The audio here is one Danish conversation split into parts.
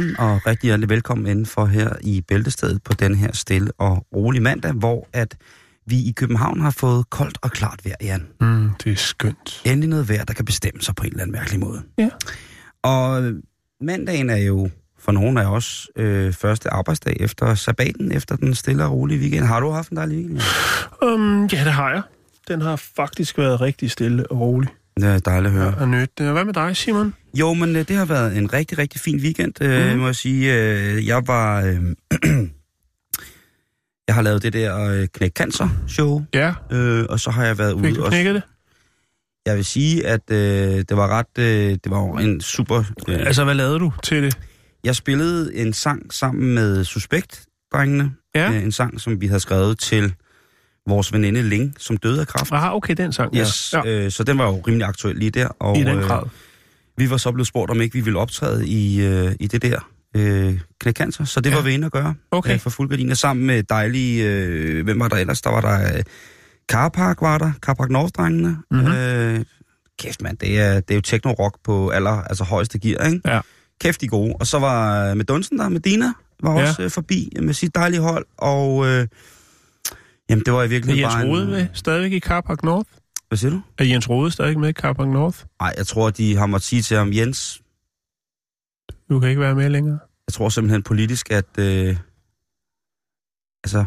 Khan, og rigtig hjertelig velkommen inden for her i Bæltestedet på den her stille og rolig mandag, hvor at vi i København har fået koldt og klart vejr, Jan. Mm, det er skønt. Endelig noget vejr, der kan bestemme sig på en eller anden mærkelig måde. Ja. Og mandagen er jo for nogle af os øh, første arbejdsdag efter sabbaten, efter den stille og rolige weekend. Har du haft en dejlig weekend? Um, ja, det har jeg. Den har faktisk været rigtig stille og rolig. Det er dejligt at høre. Og. Og hvad med dig, Simon? Jo, men øh, det har været en rigtig, rigtig fin weekend, øh, Mhm. må jeg sige. Øh, jeg var... Øh, jeg har lavet det der øh, Knæk Cancer show, Ja, øh, og så har jeg været fik ude du og... det? Jeg vil sige, at øh, det var ret... Øh, det var en super... Øh, Altså, hvad lavede du til det? jeg spillede en sang sammen med Suspekt-drengene. Ja. Øh, en sang, som vi havde skrevet til vores veninde Ling, som døde af kræft. Aha, okay, den sang. Yes, Ja, øh, så den var jo rimelig aktuel lige der. Og, i den øh, grad. Vi var så blevet spurgt, om ikke vi ville optræde i, øh, i det der øh, knækcancer, så det Ja. var vi inde at gøre. Okay. Øh, for fuld gardiner, sammen med dejlige... Øh, hvem var der ellers? Der var der... Øh, Carpark var der, Carpark North-drengene. Mhm. Øh, kæft mand, det er, det er jo techno-rock på aller, altså højeste gear, ikke? Ja. Kæft, de gode. Og så var øh, med Dunsen der, med Dina, var Ja. også øh, forbi med sit dejlige hold, og... Øh, jamen, det var i virkeligheden bare Rode en... med stadigvæk i Carpark North? Hvad siger du? Er Jens Rode stadig med i Carpark North? Nej, jeg tror, de har måttet sige til ham, Jens, Du kan ikke være med længere. Jeg tror simpelthen politisk, at... Øh, altså,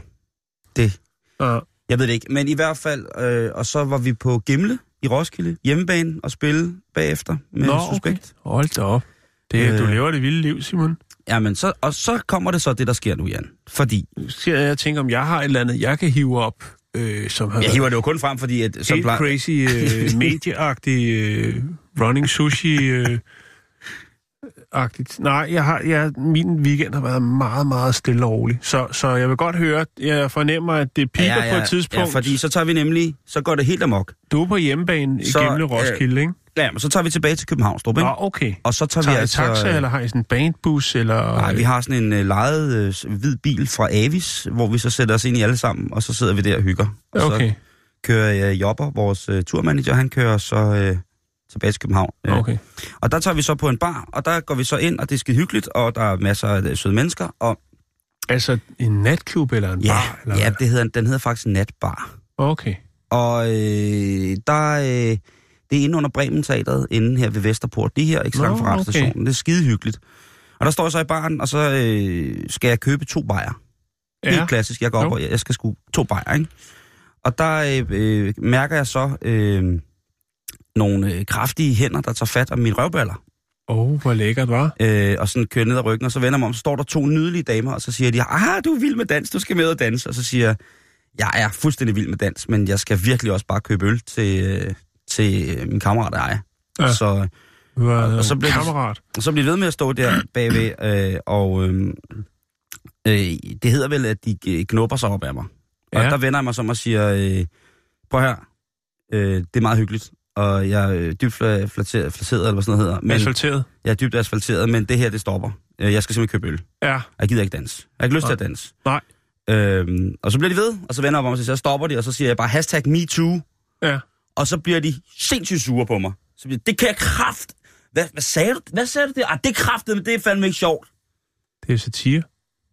det... Ja. Jeg ved det ikke, men i hvert fald... Øh, og så var vi på Gimle i Roskilde, hjemmebane, og spille bagefter med Nå, Suspekt. okay. Hold da op. Det, øh. Du lever det vilde liv, Simon. Jamen, så, og så kommer det så det, der sker nu, Jan. Fordi... Jeg tænke, om jeg har et eller andet, jeg kan hive op, øh, som har Jeg hiver det jo kun frem, fordi... At, så helt bla- crazy, øh, medieagtig, øh, running sushi... Øh, agtigt. Nej, jeg har, jeg, min weekend har været meget, meget stille og rolig. Så, så jeg vil godt høre, jeg fornemmer, at det piker ja, ja, på et tidspunkt. Ja, fordi så tager vi nemlig... Så går det helt amok. Du er på hjemmebane i Så, Gimle øh, Roskilde, ikke? Ja, men så tager vi tilbage til Københavnstrup, ikke? Nå, okay. Og så tager Tager vi altså... taxa, eller har I sådan en bandbus, eller... Nej, vi har sådan en øh, lejet øh, hvid bil fra Avis, hvor vi så sætter os ind i alle sammen, og så sidder vi der og hygger. Og så Okay, kører jeg Jobber, vores øh, turmanager, han kører så øh, tilbage til København. Øh, okay. Og der tager vi så på en bar, og der går vi så ind, og det er skide hyggeligt, og der er masser af øh, søde mennesker. Og Altså en natklub eller en ja, bar? Eller ja hvad? det hedder, den hedder faktisk Natbar. Okay. Og øh, der, øh, det er inde under Bremen Teatret, inde her ved Vesterport. Det her, ikke så langt fra okay. radiostationen. Det er skide hyggeligt. Og der står jeg så i baren, og så øh, skal jeg købe to bajer. Ja. Helt klassisk. Jeg går op, Jo. og jeg jeg skal sgu to bajer, ikke? Og der øh, øh, mærker jeg så øh, nogle øh, kraftige hænder, der tager fat om mine røvballer. Åh, oh, hvor lækkert, var. Øh, og sådan kører ned ad ryggen, og så vender mig om, så står der to nydelige damer, og så siger de, ah, du er vild med dans, du skal med og danse. Og så siger jeg, jeg er fuldstændig vild med dans, men jeg skal virkelig også bare købe øl til, øh, til øh, min kammerat og jeg. Ja. Så, var og og så blev kammerat. og så bliver jeg ved med at stå der bagved, øh, og øh, øh, det hedder vel, at de øh, knupper sig op af mig. Og Ja. der vender jeg mig som og siger, øh, prøv her, øh, det er meget hyggeligt, og jeg er dybt fla- flatteret, flatteret, eller hvad sådan noget hedder. Men, Asfalteret. jeg er dybt asfalteret, men det her, det stopper. Øh, Jeg skal simpelthen købe øl. Ja. Jeg gider ikke danse. Jeg har ikke lyst Nej. til at danse. Nej. Øhm, og så bliver de ved, og så vender jeg om, og så stopper de, og så siger jeg bare hashtag MeToo. Ja. Og så bliver de sindssygt sure på mig. Så bliver de, det kan jeg kraft. Hvad, hvad sagde du? Hvad sagde du det? Ah, det er kraftet, men det er fandme ikke sjovt. Det er satire.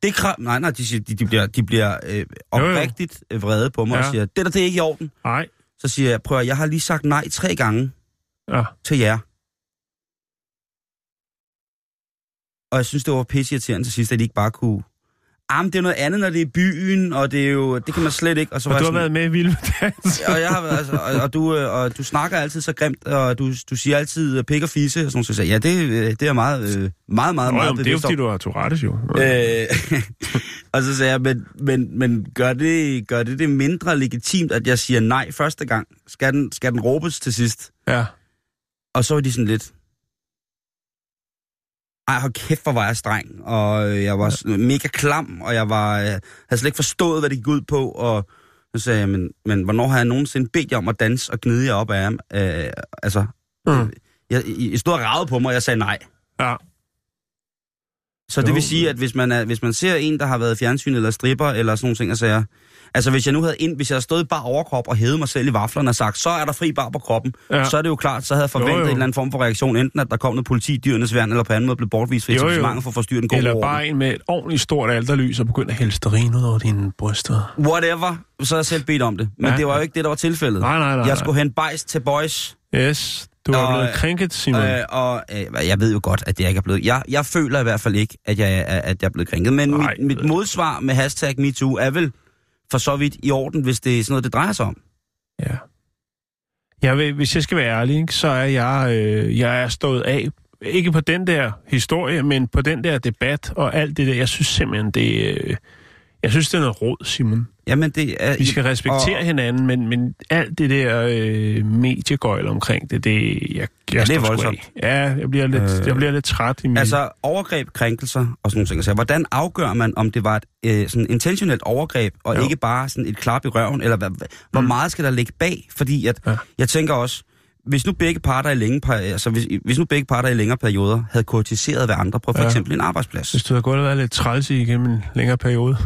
Det er kraft... Nej, nej, de, siger, de, de bliver, de bliver øh, jo. oprigtigt øh, vrede på mig. Ja. og siger, det der, det er ikke i orden. Nej. Så siger jeg, prøv at, jeg har lige sagt nej tre gange Ja. til jer. Og jeg synes, det var pisseirriterende til sidst, at de ikke bare kunne ah, det er noget andet, når det er byen, og det er jo, det kan man slet ikke. Og, så Og du har været med i Vild og, jeg har, været- altså, og, og, du, øh, og du snakker altid så grimt, og du, du siger altid øh, pik og fisse, og sådan noget. Så ja, det, det er meget, meget, meget, Nå, meget jamen, det er jo fordi, du har Tourettes jo. Øh, og så sagde jeg, men, men, men gør, det, gør det det mindre legitimt, at jeg siger nej første gang? Skal den, skal den råbes til sidst? Ja. Og så var de sådan lidt... Ej, hold kæft, hvor var jeg streng, og øh, jeg var ja. mega klam, og jeg var, øh, havde slet ikke forstået, hvad det gik ud på, og så sagde jeg, men, men hvornår har jeg nogensinde bedt jer om at danse og gnide jer op af ham? Øh, altså, Mm. jeg, I stod og ragede på mig, og jeg sagde nej. Ja. Så det Jo. vil sige, at hvis man, er, hvis man ser en, der har været fjernsyn eller stripper eller sådan nogle ting, og sager, altså hvis jeg nu havde ind, hvis jeg havde stået bare overkrop og hævet mig selv i vaflerne og sagt, så er der fri bar på kroppen, Ja. så er det jo klart, så havde jeg forventet Jo, jo. en eller anden form for reaktion, enten at der kom noget politi, dyrenes værn, eller på anden måde blev bortvist for etablissementet for at forstyrre den gode Eller orden. bare en med et ordentligt stort alderlys og begynder at hælde stearin ud over dine bryster. Whatever, så har jeg selv bedt om det. Men Ja. det var jo ikke det, der var tilfældet. Nej, nej, nej, Jeg skulle hente bajs til boys, Yes, du er blevet krænket, Simon. øh, og øh, jeg ved jo godt, at jeg ikke er blevet... Jeg, jeg føler i hvert fald ikke, at jeg, er- at jeg er blevet krænket. Men Nej, mit, mit modsvar med hashtag MeToo er vel for så vidt i orden, hvis det er sådan noget, det drejer sig om. Ja. Jeg vil, hvis jeg skal være ærlig, ikke, så er jeg, øh, jeg er stået af. Ikke på den der historie, men på den der debat og alt det der. Jeg synes simpelthen, det, øh, jeg synes, det er noget råd, Simon. Jamen, det er... Vi skal respektere og- hinanden, men, men alt det der øh, mediegøjl omkring det, det jeg, jeg det er voldsomt. af. Ja, jeg bliver lidt, Øh, jeg bliver lidt træt i min... Altså, overgreb, krænkelser og sådan nogle ting. Så hvordan afgør man, om det var et øh, sådan intentionelt overgreb, og Jo. ikke bare sådan et klap i røven, eller hvad, hvor Mm. meget skal der ligge bag? Fordi at, Ja. ja. jeg tænker også, hvis nu begge parter i længe, altså hvis, hvis nu begge parter i længere perioder havde kortiseret hver andre på for Ja. ja. eksempel en arbejdsplads. Hvis du har gået og været lidt træls igennem en længere periode.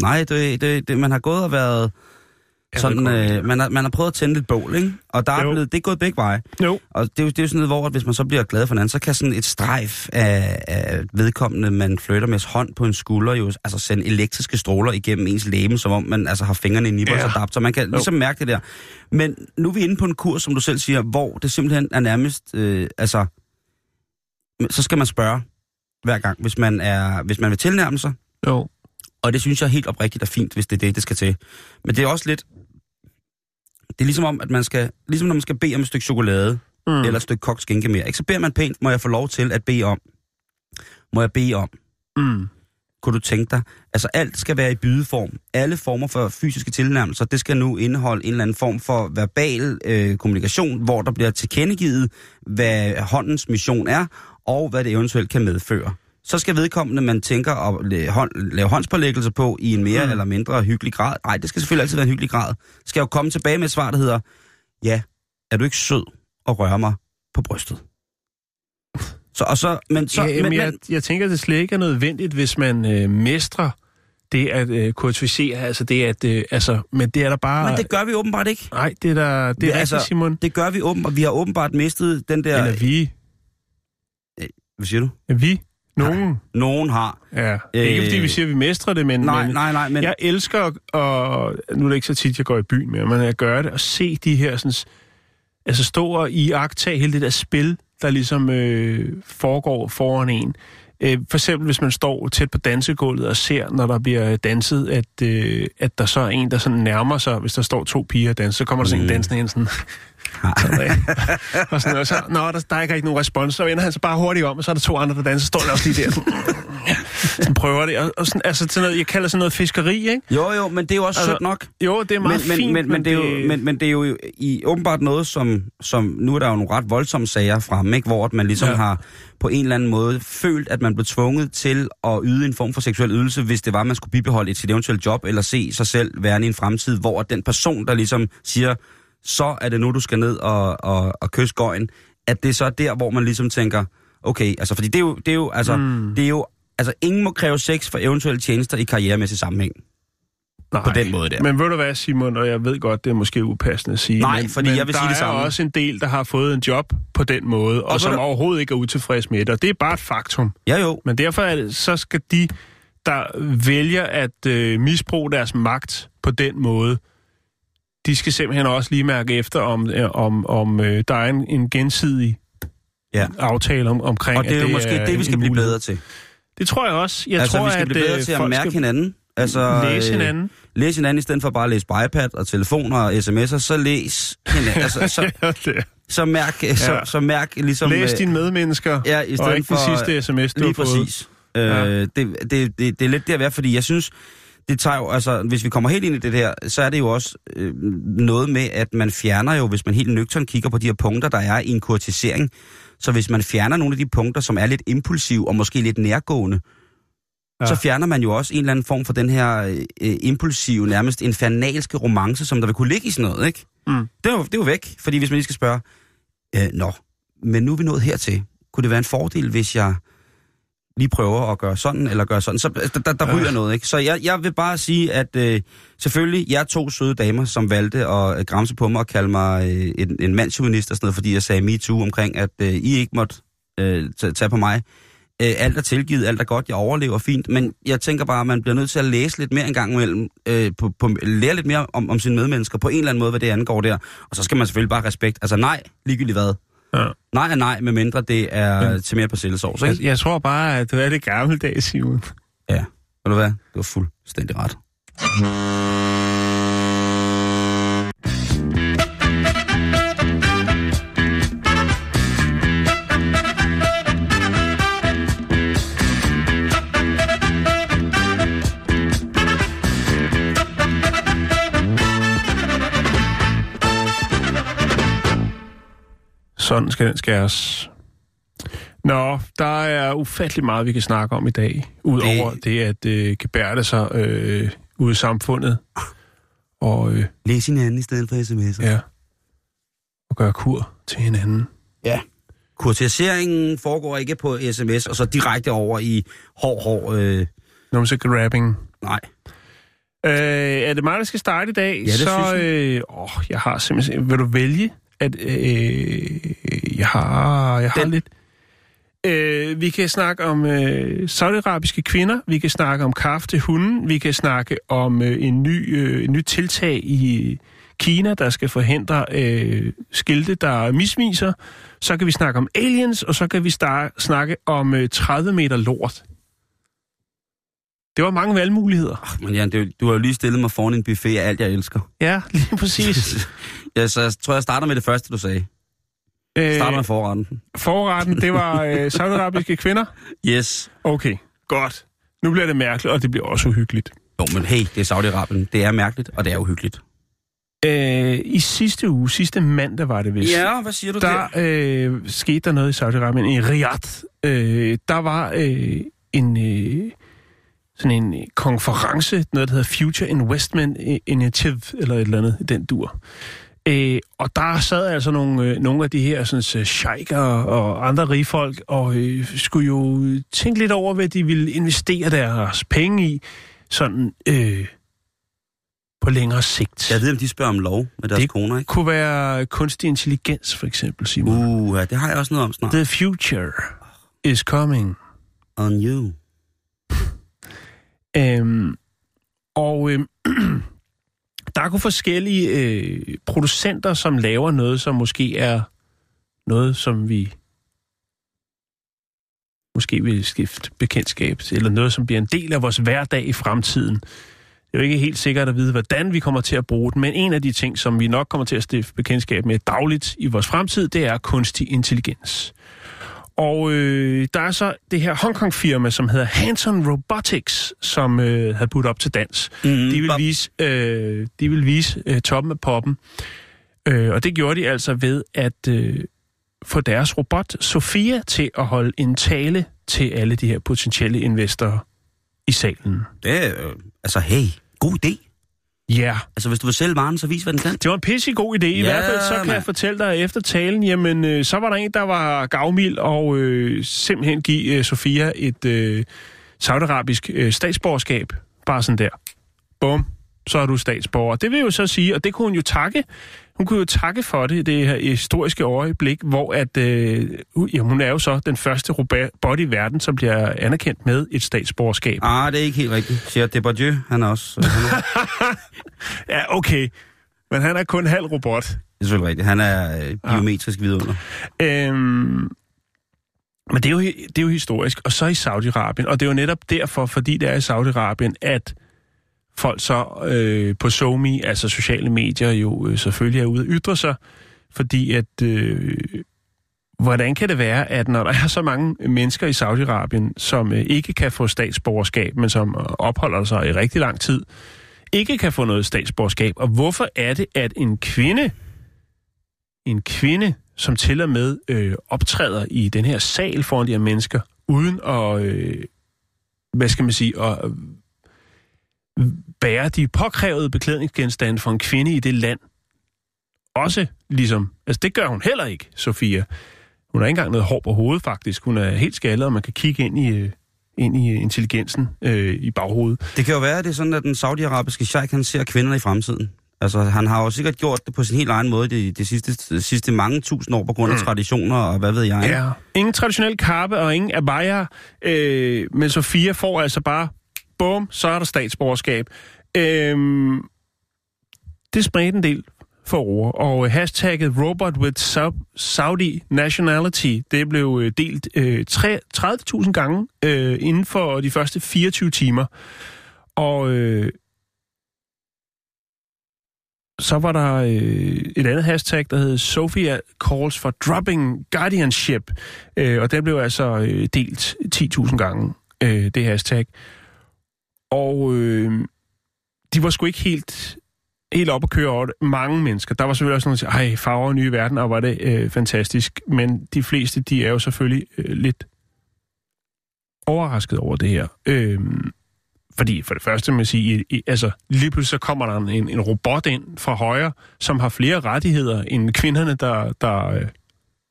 Nej, det, det, det, man har gået og været sådan, øh, man, har, man har prøvet at tænde lidt bål, ikke? Og der er Jo. blevet, det er gået begge veje. Jo. Og det er, jo, det er jo sådan noget, hvor at hvis man så bliver glad for hinanden, så kan sådan et strejf af, af vedkommende, man flytter med hånd på en skulder, jo altså sende elektriske stråler igennem ens læme, som om man altså har fingrene i nippers Ja. så man kan Jo. ligesom mærke det der. Men nu er vi inde på en kurs, som du selv siger, hvor det simpelthen er nærmest, øh, altså, så skal man spørge hver gang, hvis man, er, hvis man vil tilnærme sig, Jo. Og det synes jeg helt oprigtigt er fint, hvis det er det, det skal til. Men det er også lidt... Det er ligesom om, at man skal... Ligesom når man skal bede om et stykke chokolade, Mm. eller et stykke kogt skinke mere. Ikke? Man pænt, må jeg få lov til at bede om. Må jeg bede om. Mm. Kunne du tænke dig? Altså alt skal være i bydeform. Alle former for fysiske tilnærmelser, det skal nu indeholde en eller anden form for verbal øh, kommunikation, hvor der bliver tilkendegivet, hvad håndens mission er, og hvad det eventuelt kan medføre. Så skal vedkommende, man tænker at lave, hånd, lave håndspålæggelse på i en mere Mm. eller mindre hyggelig grad. Nej, det skal selvfølgelig altid være en hyggelig grad. Skal jo komme tilbage med et svar, der hedder, ja, er du ikke sød og røre mig på brystet? Så, og så, men så, ja, men, men, jeg, jeg tænker, at det slet ikke er nødvendigt, hvis man øh, mestrer det at øh, kortificere, altså det at, øh, altså, men det er der bare... men det gør vi åbenbart ikke. Nej, det er der, det er Vi- rigtigt, altså, Simon. Det gør vi åbenbart. Vi har åbenbart mistet den der... Eller vi. Hvad siger du? Ja, vi. Nogen. Nogen har. Ja. Øh, ikke fordi vi siger, at vi mestrer det, men, Nej, men nej, nej, men... jeg elsker, og nu er det ikke så tit, jeg går i byen mere, men jeg gør det, og se de her, sådan, altså stå og iagtage hele det der spil, der ligesom øh, foregår foran en. Øh, for eksempel, hvis man står tæt på dansegulvet og ser, når der bliver danset, at, øh, at der så er en, der sådan nærmer sig, hvis der står to piger og danser, så kommer der sådan en Mm. dansende ind sådan, sådan og sådan, og så, nå, der, der er ikke rigtig nogen respons, så vender han sig bare hurtigt om, og så er der to andre, der danser, så står der også lige der, sådan prøver det, og, og sådan, altså sådan noget, jeg kalder sådan noget fiskeri, ikke? Jo, jo, men det er jo også Altså, sødt nok. Jo, det er meget men, fint, men, men, men, det er jo, men, men det er jo i åbenbart noget, som, som... Nu er der jo nogle ret voldsomme sager frem, ikke? hvor at man ligesom Ja. har på en eller anden måde følt, at man blev tvunget til at yde en form for seksuel ydelse, hvis det var, at man skulle bibeholde et sit eventuelt job, eller se sig selv være i en fremtid, hvor den person, der ligesom siger, så er det nu, du skal ned og, og, og kysse gøjen, at det så er der, hvor man ligesom tænker, okay, altså fordi det er jo, det er jo, altså, mm. det er jo, altså ingen må kræve sex for eventuelle tjenester i karrieremæssig sammenhæng. Nej, på den måde der. Men ved du hvad, Simon, og jeg ved godt, det er måske upassende at sige, Nej, men, fordi men jeg vil der sige det er samme. også en del, der har fået en job på den måde, og, Og som er der- overhovedet ikke er utilfreds med det, og det er bare et faktum. Ja jo, Men derfor er det, så skal de, der vælger at øh, misbruge deres magt på den måde, de skal simpelthen også lige mærke efter, om, øh, om, om øh, der er en, en gensidig Ja. aftale om, omkring, og det er jo måske det, vi skal blive bedre til. Det tror jeg også. Jeg altså, tror, vi skal at, blive bedre øh, til at mærke skal hinanden. Altså, læse øh, hinanden. Læse hinanden i stedet for bare at læse på iPad og telefoner og sms'er, så læs hinanden. altså, så, Ja, det. så, mærk, ja. så, så mærk ligesom... Læs øh, dine medmennesker, Ja, i og stedet ikke for... den sidste sms, du Lige har fået. præcis. Øh, det, det, det, det er lidt der værd, fordi jeg synes, det tager jo, altså, hvis vi kommer helt ind i det her, så er det jo også øh, noget med, at man fjerner jo, hvis man helt nøgtern kigger på de her punkter, der er i en kurtisering, så hvis man fjerner nogle af de punkter, som er lidt impulsive og måske lidt nærgående, ja. så fjerner man jo også en eller anden form for den her øh, impulsive, nærmest infernalske romance, som der vil kunne ligge i sådan noget, ikke? Mm. Det, er jo, det er jo væk, fordi hvis man lige skal spørge, øh, nå, men nu er vi nået hertil, kunne det være en fordel, hvis jeg lige prøver at gøre sådan, eller gøre sådan, så der, der, der ryger noget, ikke? Så jeg, jeg vil bare sige, at øh, selvfølgelig, jeg er to søde damer, som valgte at øh, græmse på mig og kalde mig øh, en, en mandsjuvenist og sådan noget, fordi jeg sagde MeToo omkring, at øh, I ikke måtte øh, tage på mig. Øh, alt er tilgivet, alt er godt, jeg overlever fint, men jeg tænker bare, at man bliver nødt til at læse lidt mere en gang imellem, øh, på, på, lære lidt mere om, om sine medmennesker på en eller anden måde, hvad det angår der. Og så skal man selvfølgelig bare respekt. Altså nej, ligegyldigt hvad. Ja. Nej nej, medmindre det er til mere persillesovs, ikke? Jeg, jeg tror bare, at det er det gammeldags, Simon. Ja, ved du hvad? Det var fuldstændig ret. Sådan skal den skæres. Nå, der er ufattelig meget, vi kan snakke om i dag. Udover det, det at øh, gebærde sig øh, ude i samfundet. Og øh, Læs hinanden i stedet for sms'er. ja, og gøre kur til hinanden. ja. Kurtiseringen foregår ikke på sms, og så direkte over i hård, hård... Øh, Når man så grabbing. nej. Øh, er det mig, der skal starte i dag? Ja, det så, synes øh, åh, jeg har simpelthen... Vil du vælge, at øh, jeg har, jeg har Den- lidt... Øh, vi kan snakke om øh, saudiarabiske kvinder, vi kan snakke om kaffe til hunden, vi kan snakke om øh, en ny, øh, en ny tiltag i Kina, der skal forhindre øh, skilte, der misviser. Så kan vi snakke om aliens, og så kan vi star- snakke om øh, 30 meter lort. Det var mange valgmuligheder. Men Jan, det, du har jo lige stillet mig foran en buffet af alt, jeg elsker. Ja, lige præcis. ja, så jeg tror, jeg starter med det første, du sagde. Øh, Starter med forretten. Forretten, det var øh, saudiarabiske kvinder? Yes. Okay, godt. Nu bliver det mærkeligt, og det bliver også uhyggeligt. Jo, men hey, det er Saudi-Arabien. Det er mærkeligt, og det er uhyggeligt. Øh, I sidste uge, sidste mandag var det vist, Ja, hvad siger du der øh, skete der noget i Saudi-Arabien, i Riyadh. Øh, der var øh, en... Øh, sådan en øh, konference, noget der hedder Future Investment Initiative, eller et eller andet i den dur. Øh, og der sad altså nogle, øh, nogle af de her sådan, sheiker og andre rigfolk, og øh, skulle jo tænke lidt over, hvad de ville investere deres penge i, sådan øh, på længere sigt. Jeg ved, om de spørger om lov med deres Det- koner, ikke? kunne være kunstig intelligens, for eksempel, Simon. Uh, ja, det har jeg også noget om snart. The future is coming. On you. Øhm, og øhm, der er jo forskellige øh, producenter, som laver noget, som måske er noget, som vi måske vil skifte bekendtskab til, eller noget, som bliver en del af vores hverdag i fremtiden. Det er jo ikke helt sikkert at vide, hvordan vi kommer til at bruge den, men en af de ting, som vi nok kommer til at stifte bekendtskab med dagligt i vores fremtid, det er kunstig intelligens. Og øh, der er så det her Hongkong-firma, som hedder Hanson Robotics, som øh, havde budt op til dans. Mm, De vil vise, øh, de vil vise øh, toppen af poppen. Øh, og det gjorde de altså ved at øh, få deres robot Sofia til at holde en tale til alle de her potentielle investorer i salen. Det er, øh, altså, hey, god idé. Ja, yeah. Altså, hvis du vil sælge varen, så vis, hvad den kan. det var en pissig god idé. I Ja, hvert fald så kan mand. jeg fortælle dig efter talen, jamen øh, så var der en, der var gavmild og øh, simpelthen give øh, Sofia et øh, saudiarabisk øh, statsborgerskab. Bare sådan der. Bum, så er du statsborger. Det vil jo så sige, og det kunne hun jo takke. Hun kunne jo takke for det, det her historiske øjeblik, hvor at, øh, ja, hun er jo så den første robot i verden, som bliver anerkendt med et statsborgerskab. Ah, det er ikke helt rigtigt. Siger Depardieu, han er også... Han er, Ja, okay. Men han er kun halv robot. det er selvfølgelig rigtigt. Han er øh, biometrisk vidunder. Øhm, Men det er, jo, det er jo historisk. Og så i Saudi-Arabien. Og det er jo netop derfor, fordi det er i Saudi-Arabien, at folk så øh, på SoMe, altså sociale medier, jo øh, selvfølgelig er ude at ytre sig. Fordi at... Øh, hvordan kan det være, at når der er så mange mennesker i Saudi-Arabien, som øh, ikke kan få statsborgerskab, men som øh, opholder sig i rigtig lang tid, ikke kan få noget statsborgerskab? Og hvorfor er det, at en kvinde, en kvinde, som til og med øh, optræder i den her sal foran de her mennesker, uden at, øh, hvad skal man sige, at øh, bære de påkrævede beklædningsgenstande for en kvinde i det land, også ligesom, altså det gør hun heller ikke, Sofia. Hun har ikke engang noget hår på hovedet, faktisk. Hun er helt skaldet, og man kan kigge ind i, øh, ind i intelligensen øh, i baghovedet. Det kan jo være, at det er sådan, at den saudiarabiske sheik, han ser kvinderne i fremtiden. Altså, han har jo sikkert gjort det på sin helt egen måde de, de, sidste, de sidste mange tusind år på grund af mm. traditioner og hvad ved jeg. Ja. Ingen traditionel kappe og ingen abaya, øh, men Sofia får altså bare, bum, så er der statsborgerskab. Øhm, det spredte en del for og hashtagget Robot with Saudi Nationality, det blev øh, delt øh, 30.000 gange øh, inden for de første 24 timer. Og øh, så var der øh, et andet hashtag, der hed Sofia Calls for Dropping Guardianship, øh, og det blev altså øh, delt 10.000 gange, øh, det hashtag. Og øh, de var sgu ikke helt helt op at køre over det. Mange mennesker. Der var selvfølgelig også nogen, der sagde, ej, farver nye verden, og var det øh, fantastisk. Men de fleste, de er jo selvfølgelig øh, lidt overrasket over det her. Øh, fordi for det første, man sige, i, altså lige pludselig så kommer der en, en robot ind fra højre, som har flere rettigheder end kvinderne, der, der øh,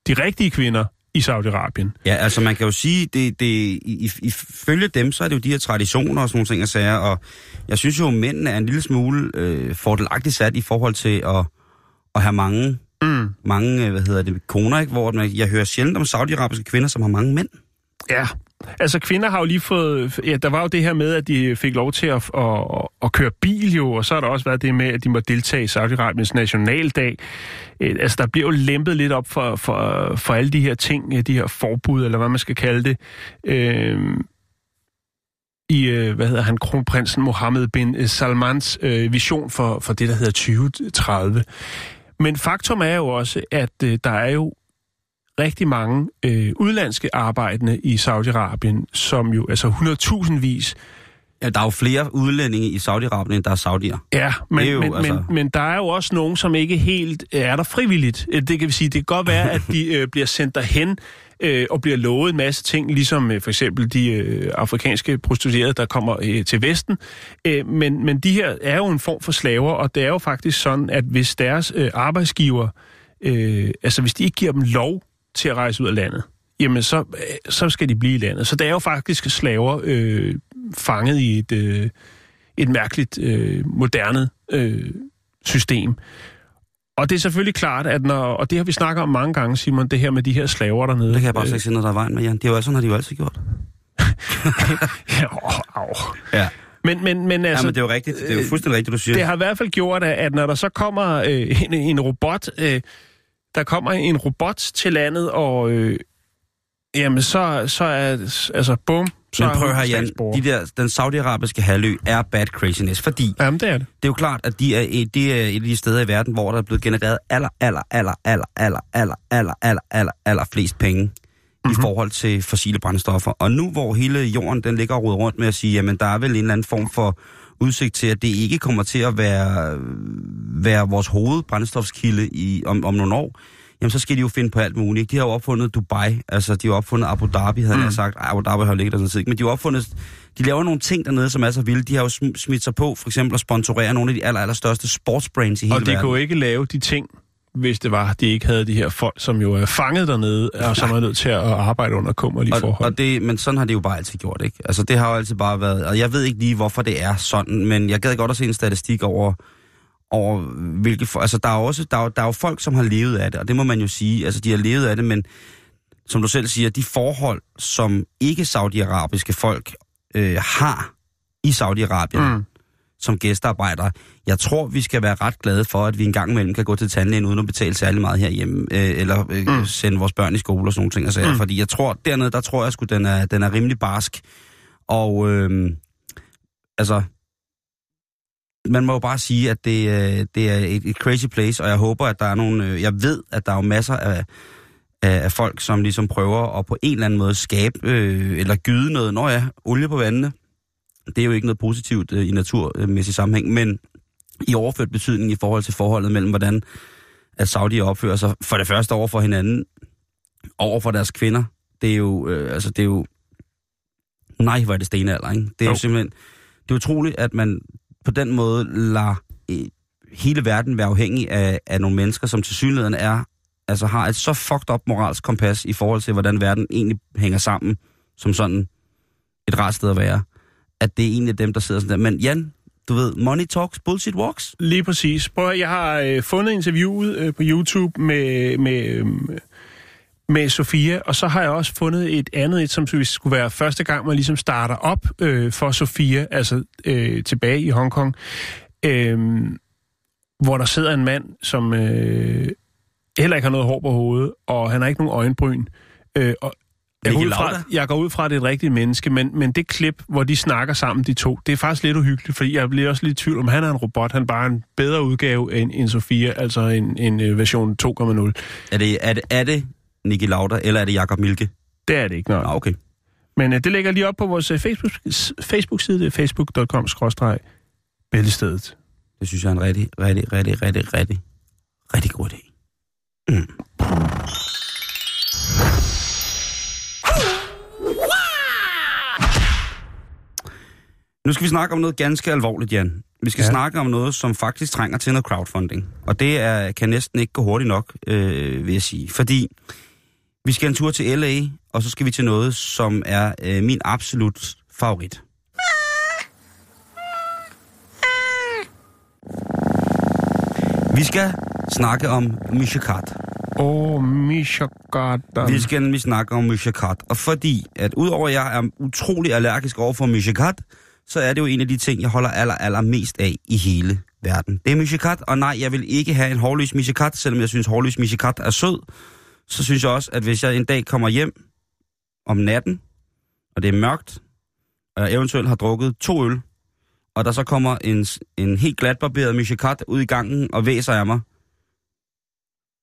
de rigtige kvinder i Saudi-Arabien. Ja, altså man kan jo sige, det, det, ifølge dem, så er det jo de her traditioner og sådan nogle ting at sige, og jeg synes jo, at mændene er en lille smule øh, fordelagtigt sat i forhold til at, at have mange, mm. mange øh, hvad hedder det, koner, ikke? hvor jeg hører sjældent om saudiarabiske kvinder, som har mange mænd. Ja, Altså kvinder har jo lige fået... Ja, der var jo det her med, at de fik lov til at, at, at køre bil jo, og så har der også været det med, at de må deltage i Saudi-Arabiens nationaldag. Øh, altså der bliver jo lempet lidt op for, for, for alle de her ting, øh, de her forbud, eller hvad man skal kalde det. Øh, i, øh, hvad hedder han, kronprinsen Mohammed bin Salmans øh, vision for, for det, der hedder 2030. Men faktum er jo også, at øh, der er jo rigtig mange øh, udlandske arbejdende i Saudi-Arabien, som jo, altså 100.000vis, Ja, der er jo flere udlændinge i Saudi-Arabien, end der er saudier. Ja, men, jo, men, altså... men, men der er jo også nogen, som ikke helt er der frivilligt. Det kan vi sige, det kan godt være, at de øh, bliver sendt derhen øh, og bliver lovet en masse ting, ligesom øh, for eksempel de øh, afrikanske prostituerede, der kommer øh, til Vesten. Øh, men, men de her er jo en form for slaver, og det er jo faktisk sådan, at hvis deres øh, arbejdsgiver, øh, altså hvis de ikke giver dem lov til at rejse ud af landet, jamen så, øh, så skal de blive i landet. Så der er jo faktisk slaver øh, fanget i et, øh, et mærkeligt, øh, moderne øh, system. Og det er selvfølgelig klart, at når, og det har vi snakket om mange gange, Simon, det her med de her slaver dernede. Det kan jeg bare øh, ikke se, når der er vejen med, Jan. Det er jo sådan, har de jo altid gjort. ja, åh, au. Ja. Men, men, men, altså, ja, men det er jo rigtigt. Det er jo fuldstændig rigtigt, du siger. Det har i hvert fald gjort, at når der så kommer øh, en, en robot, øh, der kommer en robot til landet, og øh, jamen så, så er, altså bum, så Men prøv her, Jan, de der, den saudiarabiske halvø er bad craziness, fordi... Jamen, det er det. Det er jo klart, at de er, de er et af de steder i verden, hvor der er blevet genereret aller, aller, aller, aller, aller, aller, aller, aller, aller, aller flest penge mm-hmm. i mhm. forhold til fossile brændstoffer. Og nu, hvor hele jorden den ligger og rundt med at sige, jamen, der er vel en eller anden form for udsigt til, at det ikke kommer til at være, være vores hovedbrændstofskilde i, om, om nogle år, jamen så skal de jo finde på alt muligt. De har jo opfundet Dubai, altså de har opfundet Abu Dhabi, havde mm. jeg sagt. Ej, Abu Dhabi har jo ligget der sådan tid, men de har opfundet, de laver nogle ting dernede, som er så vilde. De har jo smidt sig på, for eksempel at sponsorere nogle af de aller, allerstørste sportsbrands i hele verden. Og de verden. kunne ikke lave de ting, hvis det var, de ikke havde de her folk, som jo er fanget dernede, og som er nødt til at arbejde under kummerlige og, forhold. Og det, men sådan har det jo bare altid gjort, ikke? Altså det har jo altid bare været, og jeg ved ikke lige, hvorfor det er sådan, men jeg gad godt at se en statistik over, over hvilke... Altså, der er, også, der, er, der er jo folk, som har levet af det, og det må man jo sige. Altså, de har levet af det, men som du selv siger, de forhold, som ikke saudiarabiske folk øh, har i Saudi-Arabien, mm. Som gæstearbejdere. Jeg tror, vi skal være ret glade for, at vi en gang imellem kan gå til tandlægen uden at betale særlig meget herhjemme, øh, eller øh, mm. sende vores børn i skole og sådan nogle ting. Altså, mm. Fordi jeg tror, dernede, der tror jeg sgu, den er, den er rimelig barsk. Og øh, altså, man må jo bare sige, at det, øh, det er et, et crazy place, og jeg håber, at der er nogle... Øh, jeg ved, at der er jo masser af, af, af folk, som ligesom prøver at på en eller anden måde skabe øh, eller gyde noget, når ja, olie på vandene. Det er jo ikke noget positivt øh, i naturmæssig sammenhæng, men i overført betydning i forhold til forholdet mellem, hvordan at Saudi opfører sig for det første over for hinanden, over for deres kvinder. Det er jo, øh, altså det er jo, nej, hvor er det stenalder, ikke? Det er jo, jo simpelthen, det er utroligt, at man på den måde lader øh, hele verden være afhængig af, af nogle mennesker, som til synligheden er, altså har et så fucked up moralsk kompas i forhold til, hvordan verden egentlig hænger sammen, som sådan et rart sted at være. At det er en af dem, der sidder sådan der. Men Jan, du ved, money talks, bullshit walks. Lige præcis. Prøv, jeg har øh, fundet interviewet øh, på YouTube med, med, øh, med Sofia, og så har jeg også fundet et andet, et, som skulle være første gang, man ligesom starter op øh, for Sofia, altså øh, tilbage i Hongkong, øh, hvor der sidder en mand, som øh, heller ikke har noget hår på hovedet, og han har ikke nogen øjenbryn. Øh, og jeg går, ud fra, jeg går ud fra, at det er et rigtigt menneske, men, men det klip, hvor de snakker sammen, de to, det er faktisk lidt uhyggeligt, fordi jeg bliver også lidt i tvivl om, han er en robot, han er bare en bedre udgave end, end Sofia, altså en, en øh, version 2.0. Er det, er, det, er det Niki Lauda, eller er det Jakob Milke? Det er det ikke, nej. Ah, okay. Men uh, det ligger lige op på vores uh, Facebook, Facebook-side, det er facebook.com-bæltestedet. Det synes jeg er en rigtig, rigtig, rigtig, rigtig, rigtig, rigtig god idé. Mm. Nu skal vi snakke om noget ganske alvorligt, Jan. Vi skal ja. snakke om noget, som faktisk trænger til noget crowdfunding. Og det er, kan næsten ikke gå hurtigt nok, øh, vil jeg sige. Fordi vi skal en tur til LA, og så skal vi til noget, som er øh, min absolut favorit. Vi skal snakke om Mishakat. Åh, oh, Mishakat. Vi skal nemlig snakke om Mishakat. Og fordi, at udover at jeg er utrolig allergisk over for Mishakat, så er det jo en af de ting, jeg holder aller, aller mest af i hele verden. Det er Mishakat, og nej, jeg vil ikke have en hårløs Mishakat, selvom jeg synes, hårløs Mishakat er sød. Så synes jeg også, at hvis jeg en dag kommer hjem om natten, og det er mørkt, og jeg eventuelt har drukket to øl, og der så kommer en, en helt glatbarberet Mishakat ud i gangen og væser af mig,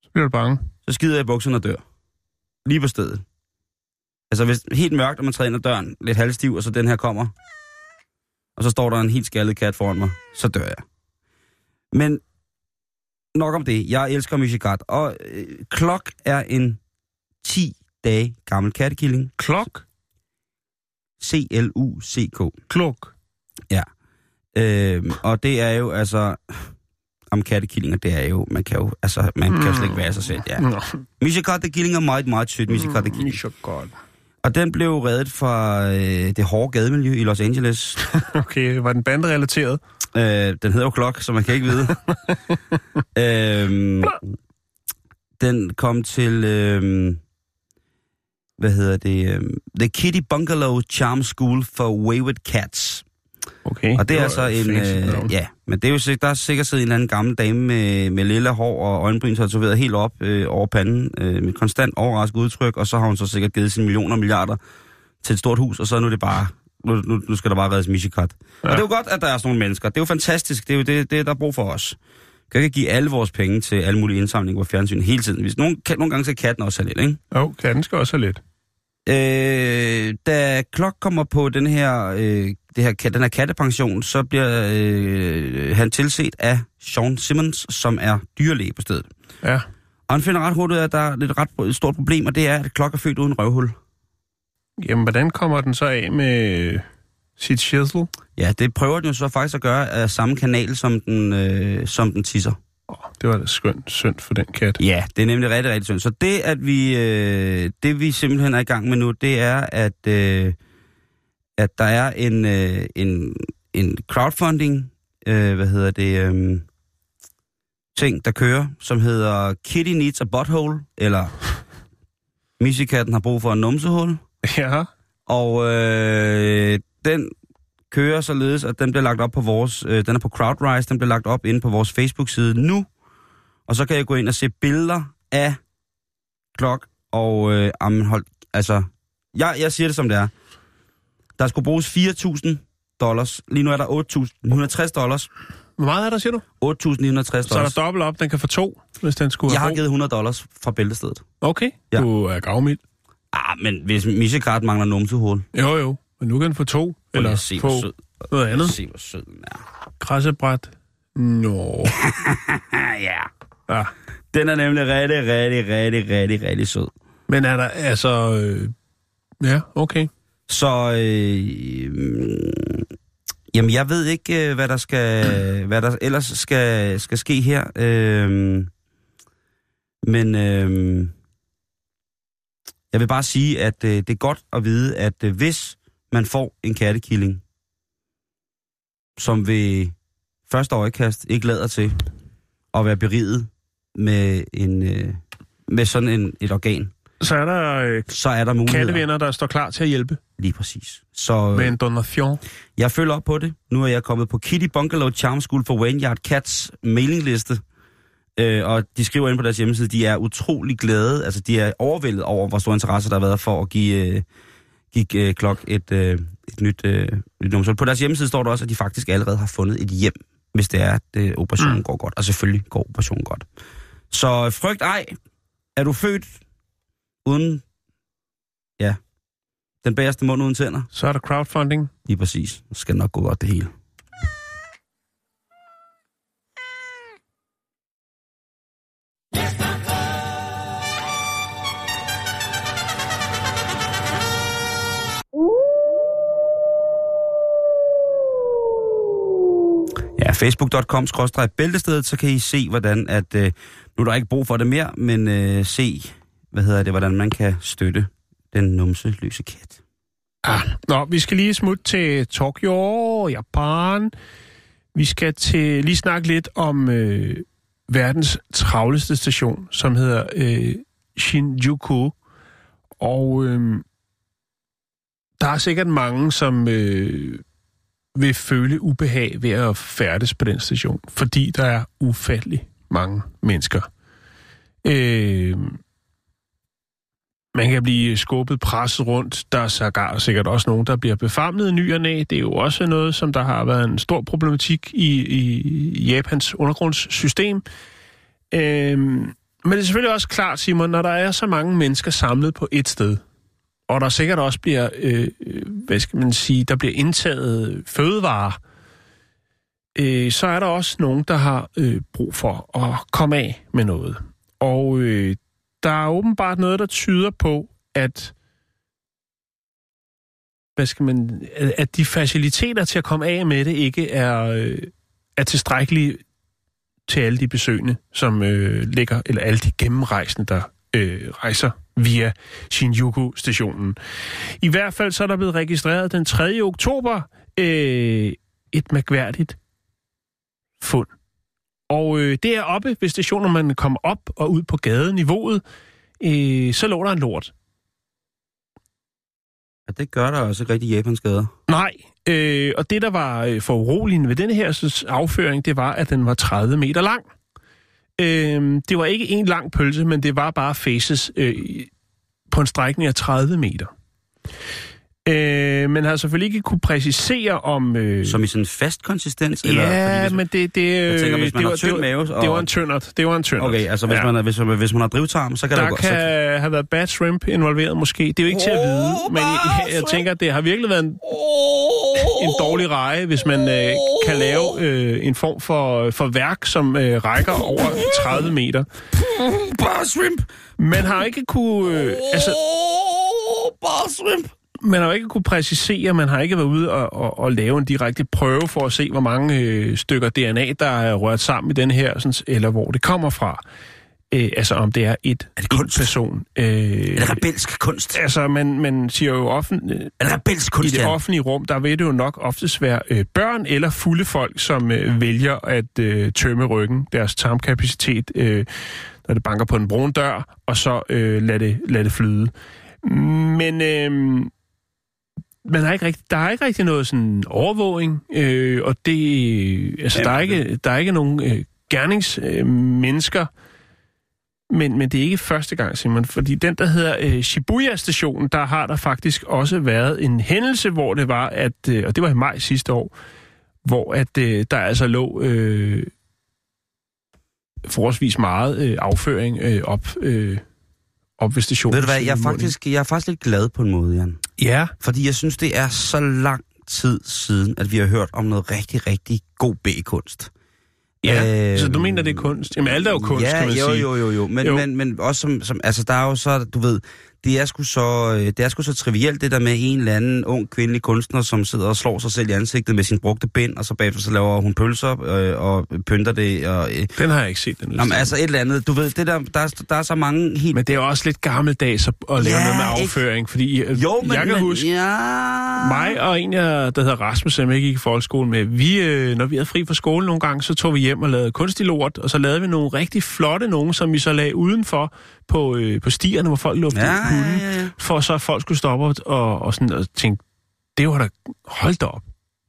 så bliver du bange. Så skider jeg i bukserne og dør. Lige på stedet. Altså hvis helt mørkt, og man træder ind ad døren, lidt halvstiv, og så den her kommer, og så står der en helt skaldet kat foran mig, så dør jeg. Men nok om det. Jeg elsker Mishikat. Og øh, Klok er en 10 dage gammel kattekilling. Klok? C-L-U-C-K. Klok? Ja. Øh, og det er jo altså... Om kattekillinger, det er jo... Man kan jo, altså, man mm. kan jo slet ikke være sig selv, ja. Det killing er meget, meget sødt. Mishikat, det killing. Mishikat. Og den blev reddet fra øh, det hårde gademiljø i Los Angeles. okay, var den banderelateret? Øh, den hedder jo Klok, så man kan ikke vide. øhm, den kom til, øhm, hvad hedder det, øhm, The Kitty Bungalow Charm School for Wayward Cats. Okay. Og det er altså en, øh, ja, men det er jo sikkert, der er sikkert siddet en eller anden gammel dame med, med lille hår og øjenbryn tatoveret helt op øh, over panden øh, med konstant overrasket udtryk, og så har hun så sikkert givet sine millioner og milliarder til et stort hus, og så nu er det bare, nu, nu, nu skal der bare reddes Mishikat. Ja. Og det er jo godt, at der er sådan nogle mennesker. Det er jo fantastisk. Det er jo det, det der er brug for os. Kan ikke give alle vores penge til alle mulige indsamlinger på fjernsyn hele tiden. Hvis nogle, kan, nogle gange skal katten også have lidt, ikke? Jo, katten skal også have lidt. Øh, da Klok kommer på den her, øh, det her, den her kattepension, så bliver øh, han tilset af Sean Simmons, som er dyrlæge på stedet. Ja. Og han finder ret hurtigt, at der er et ret stort problem, og det er, at Klok er født uden røvhul. Jamen, hvordan kommer den så af med sit shizzle? Ja, det prøver den jo så faktisk at gøre af samme kanal, som den, øh, som den tisser. Oh, det var da skønt synd for den kat. Ja, det er nemlig rigtig, rigtig synd. Så det, at vi, øh, det vi simpelthen er i gang med nu, det er, at, øh, at der er en, øh, en, en crowdfunding, øh, hvad hedder det, øh, ting, der kører, som hedder Kitty Needs a Butthole, eller Missikatten har brug for en numsehul. Ja. Og øh, den kører således, at den bliver lagt op på vores, øh, den er på CrowdRise, den bliver lagt op inde på vores Facebook-side nu, og så kan jeg gå ind og se billeder af klok, og øh, amen, hold, altså, jeg, jeg siger det som det er. Der skulle bruges 4.000 dollars. Lige nu er der 8.960 dollars. Hvor meget er der, siger du? 8.960 dollars. Så er der dobbelt op, den kan få to, hvis den skulle jeg har givet 100 dollars fra bæltestedet. Okay, Ja. du er gavmild. Ah, men hvis Michekart mangler numsehul, Jo, jo. Men nu kan den få to, eller se, få sød, noget andet. se, hvor sød den er. Græssebræt. Nå. Ja. Ja. Den er nemlig rigtig, rigtig, rigtig, rigtig, rigtig sød. Men er der, altså... Øh... Ja, okay. Så, øh, jamen jeg ved ikke, øh, hvad der skal, hvad der ellers skal, skal ske her. Øh, men øh, jeg vil bare sige, at øh, det er godt at vide, at øh, hvis man får en kattekilling, som ved første øjekast ikke lader til at være beriget med, en, øh, med sådan en, et organ, så er der øh, så er der muligheder. kattevenner, der står klar til at hjælpe Lige præcis. Så med øh, en donation. jeg følger op på det. Nu er jeg kommet på Kitty Bungalow Charm School for Wanyard Cats mailingliste. Øh, og de skriver ind på deres hjemmeside, de er utrolig glade. Altså, de er overvældet over, hvor stor interesse der har været for at give, øh, give øh, Klok et, øh, et nyt, øh, nyt nummer. Så på deres hjemmeside står der også, at de faktisk allerede har fundet et hjem, hvis det er, at øh, operationen mm. går godt. Og selvfølgelig går operationen godt. Så frygt ej. Er du født uden, ja, den bagerste mund uden tænder? Så er der crowdfunding. Lige præcis. Så skal det nok gå godt det hele. Ja, facebook.com bæltestedet, så kan I se, hvordan at, øh, nu er der ikke brug for det mere, men øh, se, hvad hedder det, hvordan man kan støtte den numseløse kat. Ah, nå, vi skal lige smutte til Tokyo, Japan. Vi skal til lige snakke lidt om øh, verdens travleste station, som hedder øh, Shinjuku. Og øh, der er sikkert mange, som øh, vil føle ubehag ved at færdes på den station, fordi der er ufattelig mange mennesker. Øh, man kan blive skubbet, presset rundt. Der er sågar sikkert også nogen, der bliver befamlet i ny og næ. Det er jo også noget, som der har været en stor problematik i, i Japans undergrundssystem. Øhm, men det er selvfølgelig også klart, Simon, når der er så mange mennesker samlet på et sted, og der sikkert også bliver, øh, hvad skal man sige, der bliver indtaget fødevarer, øh, så er der også nogen, der har øh, brug for at komme af med noget. Og øh, der er åbenbart noget, der tyder på, at hvad skal man, at de faciliteter til at komme af med det ikke er, øh, er tilstrækkelige til alle de besøgende, som øh, ligger, eller alle de gennemrejsende, der øh, rejser via Shinjuku-stationen. I hvert fald så er der blevet registreret den 3. oktober øh, et mærkværdigt fund. Og øh, det er oppe ved stationen, når man kommer op og ud på gadeniveauet, øh, så lå der en lort. Ja, det gør der også rigtig Japans gader. Nej, øh, og det der var øh, for uroligende ved denne her afføring, det var, at den var 30 meter lang. Øh, det var ikke en lang pølse, men det var bare faces øh, på en strækning af 30 meter. Øh, men har selvfølgelig ikke kunne præcisere om... Øh, Som i sådan en fast konsistens? ja, eller, fordi men det... det jeg tænker, øh, hvis man det har var- tynd det var- mave... Og, Det var en tyndert. Det var en tyndert. Okay, altså hvis, Ja. man, hvis, hvis man har drivtarm, så kan Der der gå... kan Så, have været bad shrimp involveret måske. Det er jo ikke til at vide, men jeg, jeg tænker, at det har virkelig været en, en dårlig reje, hvis man øh, kan lave øh, en form for, for værk, som øh, rækker over 30 meter. bare shrimp! Man har ikke kunne... Øh, altså, bare shrimp! Man har jo ikke kunne præcisere, man har ikke været ude og, og, og lave en direkte prøve for at se, hvor mange øh, stykker DNA, der er rørt sammen i den her, sådan, eller hvor det kommer fra. Øh, altså om det er et Er det kunst? person. Øh, Er det rebelsk kunst? altså, man, man siger jo offen, øh, Er det rebelsk i kunst, det Jan? offentlige rum, der vil det jo nok oftest være øh, børn eller fulde folk, som øh, vælger at øh, tømme ryggen, deres tarmkapacitet, øh, når det banker på en brun dør, og så øh, lade, det, lade det flyde. Men øh, man har ikke rigtig, der er ikke rigtig noget sådan overvågning, øh, og det, altså, der, er ikke, der er ikke nogen øh, gerningsmennesker, øh, men, men det er ikke første gang, Simon, fordi den, der hedder øh, Shibuya-stationen, der har der faktisk også været en hændelse, hvor det var, at, øh, og det var i maj sidste år, hvor at øh, der altså lå øh, forholdsvis meget øh, afføring øh, op, øh, op ved stationen. Ved du hvad, jeg er, faktisk, jeg er faktisk lidt glad på en måde, Jan. Ja. Fordi jeg synes, det er så lang tid siden, at vi har hørt om noget rigtig, rigtig god B-kunst. Ja, øh, så du mener, det er kunst? Jamen alt er jo kunst, ja, kan man jo, sige. jo, jo, jo. Men, Jo. Men, men også som, som, altså der er jo så, du ved, det er sgu så, øh, det er sgu så trivielt det der med en eller anden ung kvindelig kunstner, som sidder og slår sig selv i ansigtet med sin brugte bind, og så bagefter så laver hun pølser øh, og pynter det. Og, øh, Den har jeg ikke set. Den Nå, men altså et eller andet, du ved, det der, der, er, der er så mange helt... Men det er også lidt gammeldags at, at lave Ja, noget med ikke? afføring, fordi øh, jo, men, jeg kan men, huske, Ja. mig og en, der hedder Rasmus, som jeg gik i folkeskole med, vi, øh, når vi havde fri fra skole nogle gange, så tog vi hjem og lavede kunstig lort, og så lavede vi nogle rigtig flotte nogen, som vi så lagde udenfor på, øh, på stierne, hvor folk luftede Ja, kulden, ja, ja, for så at folk skulle stoppe og, og, sådan, og tænke, det var da, hold da op.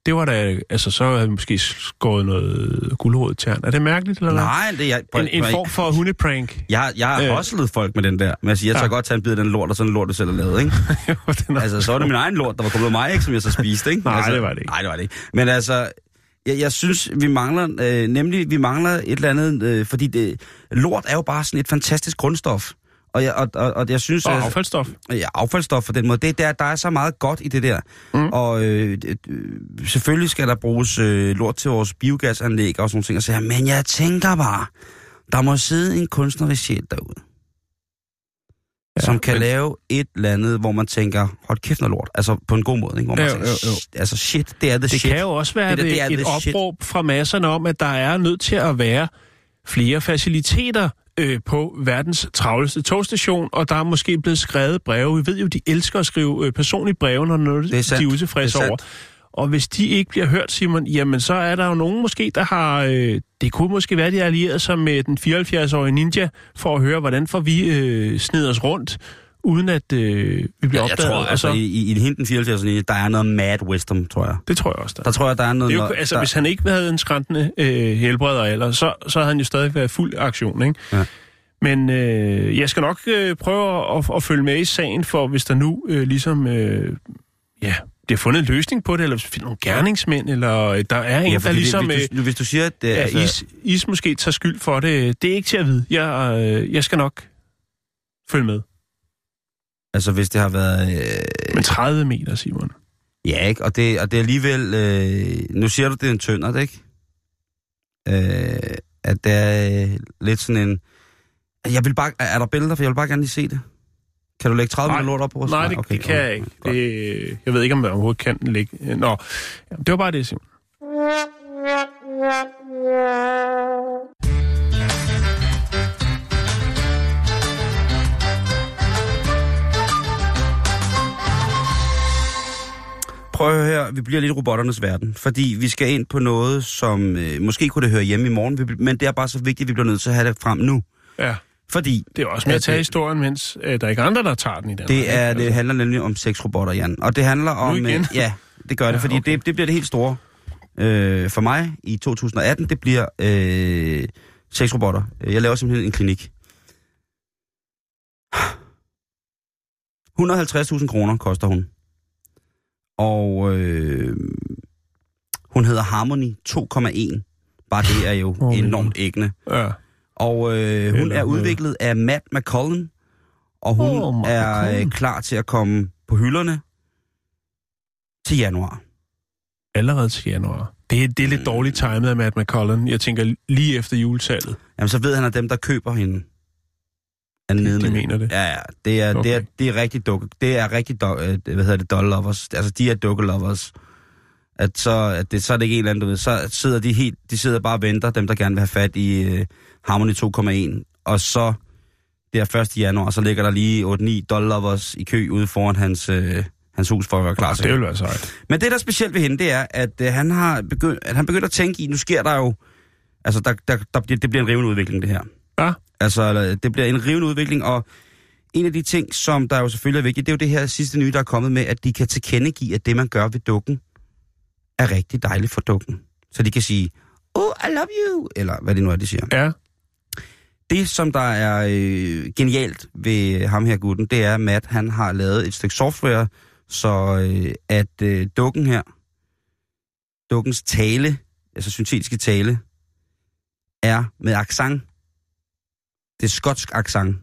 Det var da, altså så havde vi måske skåret noget guldråd til Er det mærkeligt, eller? Nej, det er... En, en form for hundeprank. Jeg, jeg har Øh. folk med den der. Men jeg siger, jeg tager Ja. godt tage en bid af den lort, og sådan en lort, du selv har lavet, ikke? den er, Altså, så var det min egen lort, der var kommet af mig, ikke, som jeg så spiste, ikke? Nej, altså, det var det ikke. Nej, det var det ikke. Men altså, jeg, jeg synes, vi mangler, øh, nemlig, vi mangler et eller andet, øh, fordi det, lort er jo bare sådan et fantastisk grundstof. Og jeg, og, og, og jeg synes... og affaldsstof. Ja, affaldsstof på den måde. Det, der, der er så meget godt i det der. Mm. Og øh, øh, selvfølgelig skal der bruges øh, lort til vores biogasanlæg og sådan nogle ting. Og så, men jeg tænker bare, der må sidde en kunstner ved sjæl derude, ja, som kan men- lave et eller andet, hvor man tænker, hold kæft noget lort. Altså på en god måde, ikke? Hvor man Jo, tænker, jo, jo. "Shit, altså shit, det er Det shit. kan jo også være Det det det er et, shit. opråb fra masserne om, at der er nødt til at være flere faciliteter øh, på verdens travleste togstation, og der er måske blevet skrevet breve. Vi ved jo, de elsker at skrive øh, personlige breve, når noget, Det de er utilfredse Det er over. Og hvis de ikke bliver hørt, Simon, jamen så er der jo nogen måske, der har... Øh, det kunne måske være, de er allieret sig med den 74-årige ninja, for at høre, hvordan får vi øh, sned os rundt, uden at øh, vi bliver jeg, jeg opdaget. tror, og altså, så, i, i, i hinten 74, der er noget mad wisdom, tror jeg. det tror jeg også, der. Der tror jeg, der er noget... Det er jo, altså, der, hvis han ikke havde en skræntende øh, helbred eller så, så havde han jo stadig været fuld aktion, ikke? Ja. Men øh, jeg skal nok øh, prøve at, at følge med i sagen, for hvis der nu øh, ligesom, øh, ja, bliver fundet en løsning på det, eller finder nogle gerningsmænd, eller øh, der er en, ja, der ligesom... hvis, Øh, du, hvis du siger, at det, ja, altså, is, is måske tager skyld for det, det er ikke til at vide. Jeg, øh, jeg skal nok følge med. altså hvis det har været... Øh, Men 30 meter, Simon. Ja, ikke? Og det, og det er alligevel... Øh, nu siger du, det er en tyndert, ikke? Øh, at det er øh, lidt sådan en... Jeg vil bare... Er der billeder? For jeg vil bare gerne lige se det. Kan du lægge 30 Nej. minutter lort op på os? Nej, det, okay, det kan jeg ikke. Det, jeg ved ikke, om jeg overhovedet kan ligge. Nå, det var bare det, Simon. Prøv at høre her, vi bliver lidt robotternes verden, fordi vi skal ind på noget, som øh, måske kunne det høre hjemme i morgen, men det er bare så vigtigt, at vi bliver nødt til at have det frem nu. Ja, Fordi det er også med at tage det- historien, mens øh, der er ikke andre, der tager den i den. det, er, det handler nemlig om sexrobotter, Jan. Og det handler om... øh, ja, det gør det, Ja, fordi okay. det, det bliver det helt store øh, for mig i 2018. Det bliver øh, sexrobotter. Jeg laver simpelthen en klinik. 150.000 kroner koster hun. Og øh, hun hedder Harmony 2,1. Bare det er jo min enormt æggende. Ja. Og øh, hun Eller er udviklet af Matt McCullen, og hun Matt er øh, klar til at komme på hylderne til januar. Allerede til januar. Det, er- det er lidt dårligt timet af Matt McCullen. Jeg tænker lige efter julesalget. Jamen, så ved han, at dem, der køber hende, er nede de mener det. Ja, ja. Det er, okay. det er, det er rigtig dukke. Det er rigtig, do, øh, hvad hedder det, doll lovers. Altså, de er dukke lovers. At så, at det, så er det ikke en eller anden, du ved. Så sidder de helt, de sidder bare og venter, dem der gerne vil have fat i øh, Harmony 2,1. Og så, det er 1. januar, så ligger der lige 8-9 doll lovers i kø ude foran hans, øh, hans hus for at være klar til det vil være sejt. Men det, der er specielt ved hende, det er, at øh, han har begyndt, at han begynder at tænke i, nu sker der jo, altså der, der, der, det bliver en rivende udvikling, det her. Ja. Altså, det bliver en rivende udvikling, og en af de ting, som der jo selvfølgelig er vigtigt, det er jo det her sidste nye, der er kommet med, at de kan tilkendegive, at det, man gør ved dukken, er rigtig dejligt for dukken. Så de kan sige, oh, I love you, eller hvad det nu er, de siger. Ja. Det, som der er øh, genialt ved ham her gutten, det er, at Matt, han har lavet et stykke software, så øh, at øh, dukken her, dukkens tale, altså syntetiske tale, er med accent. Det er skotsk accent.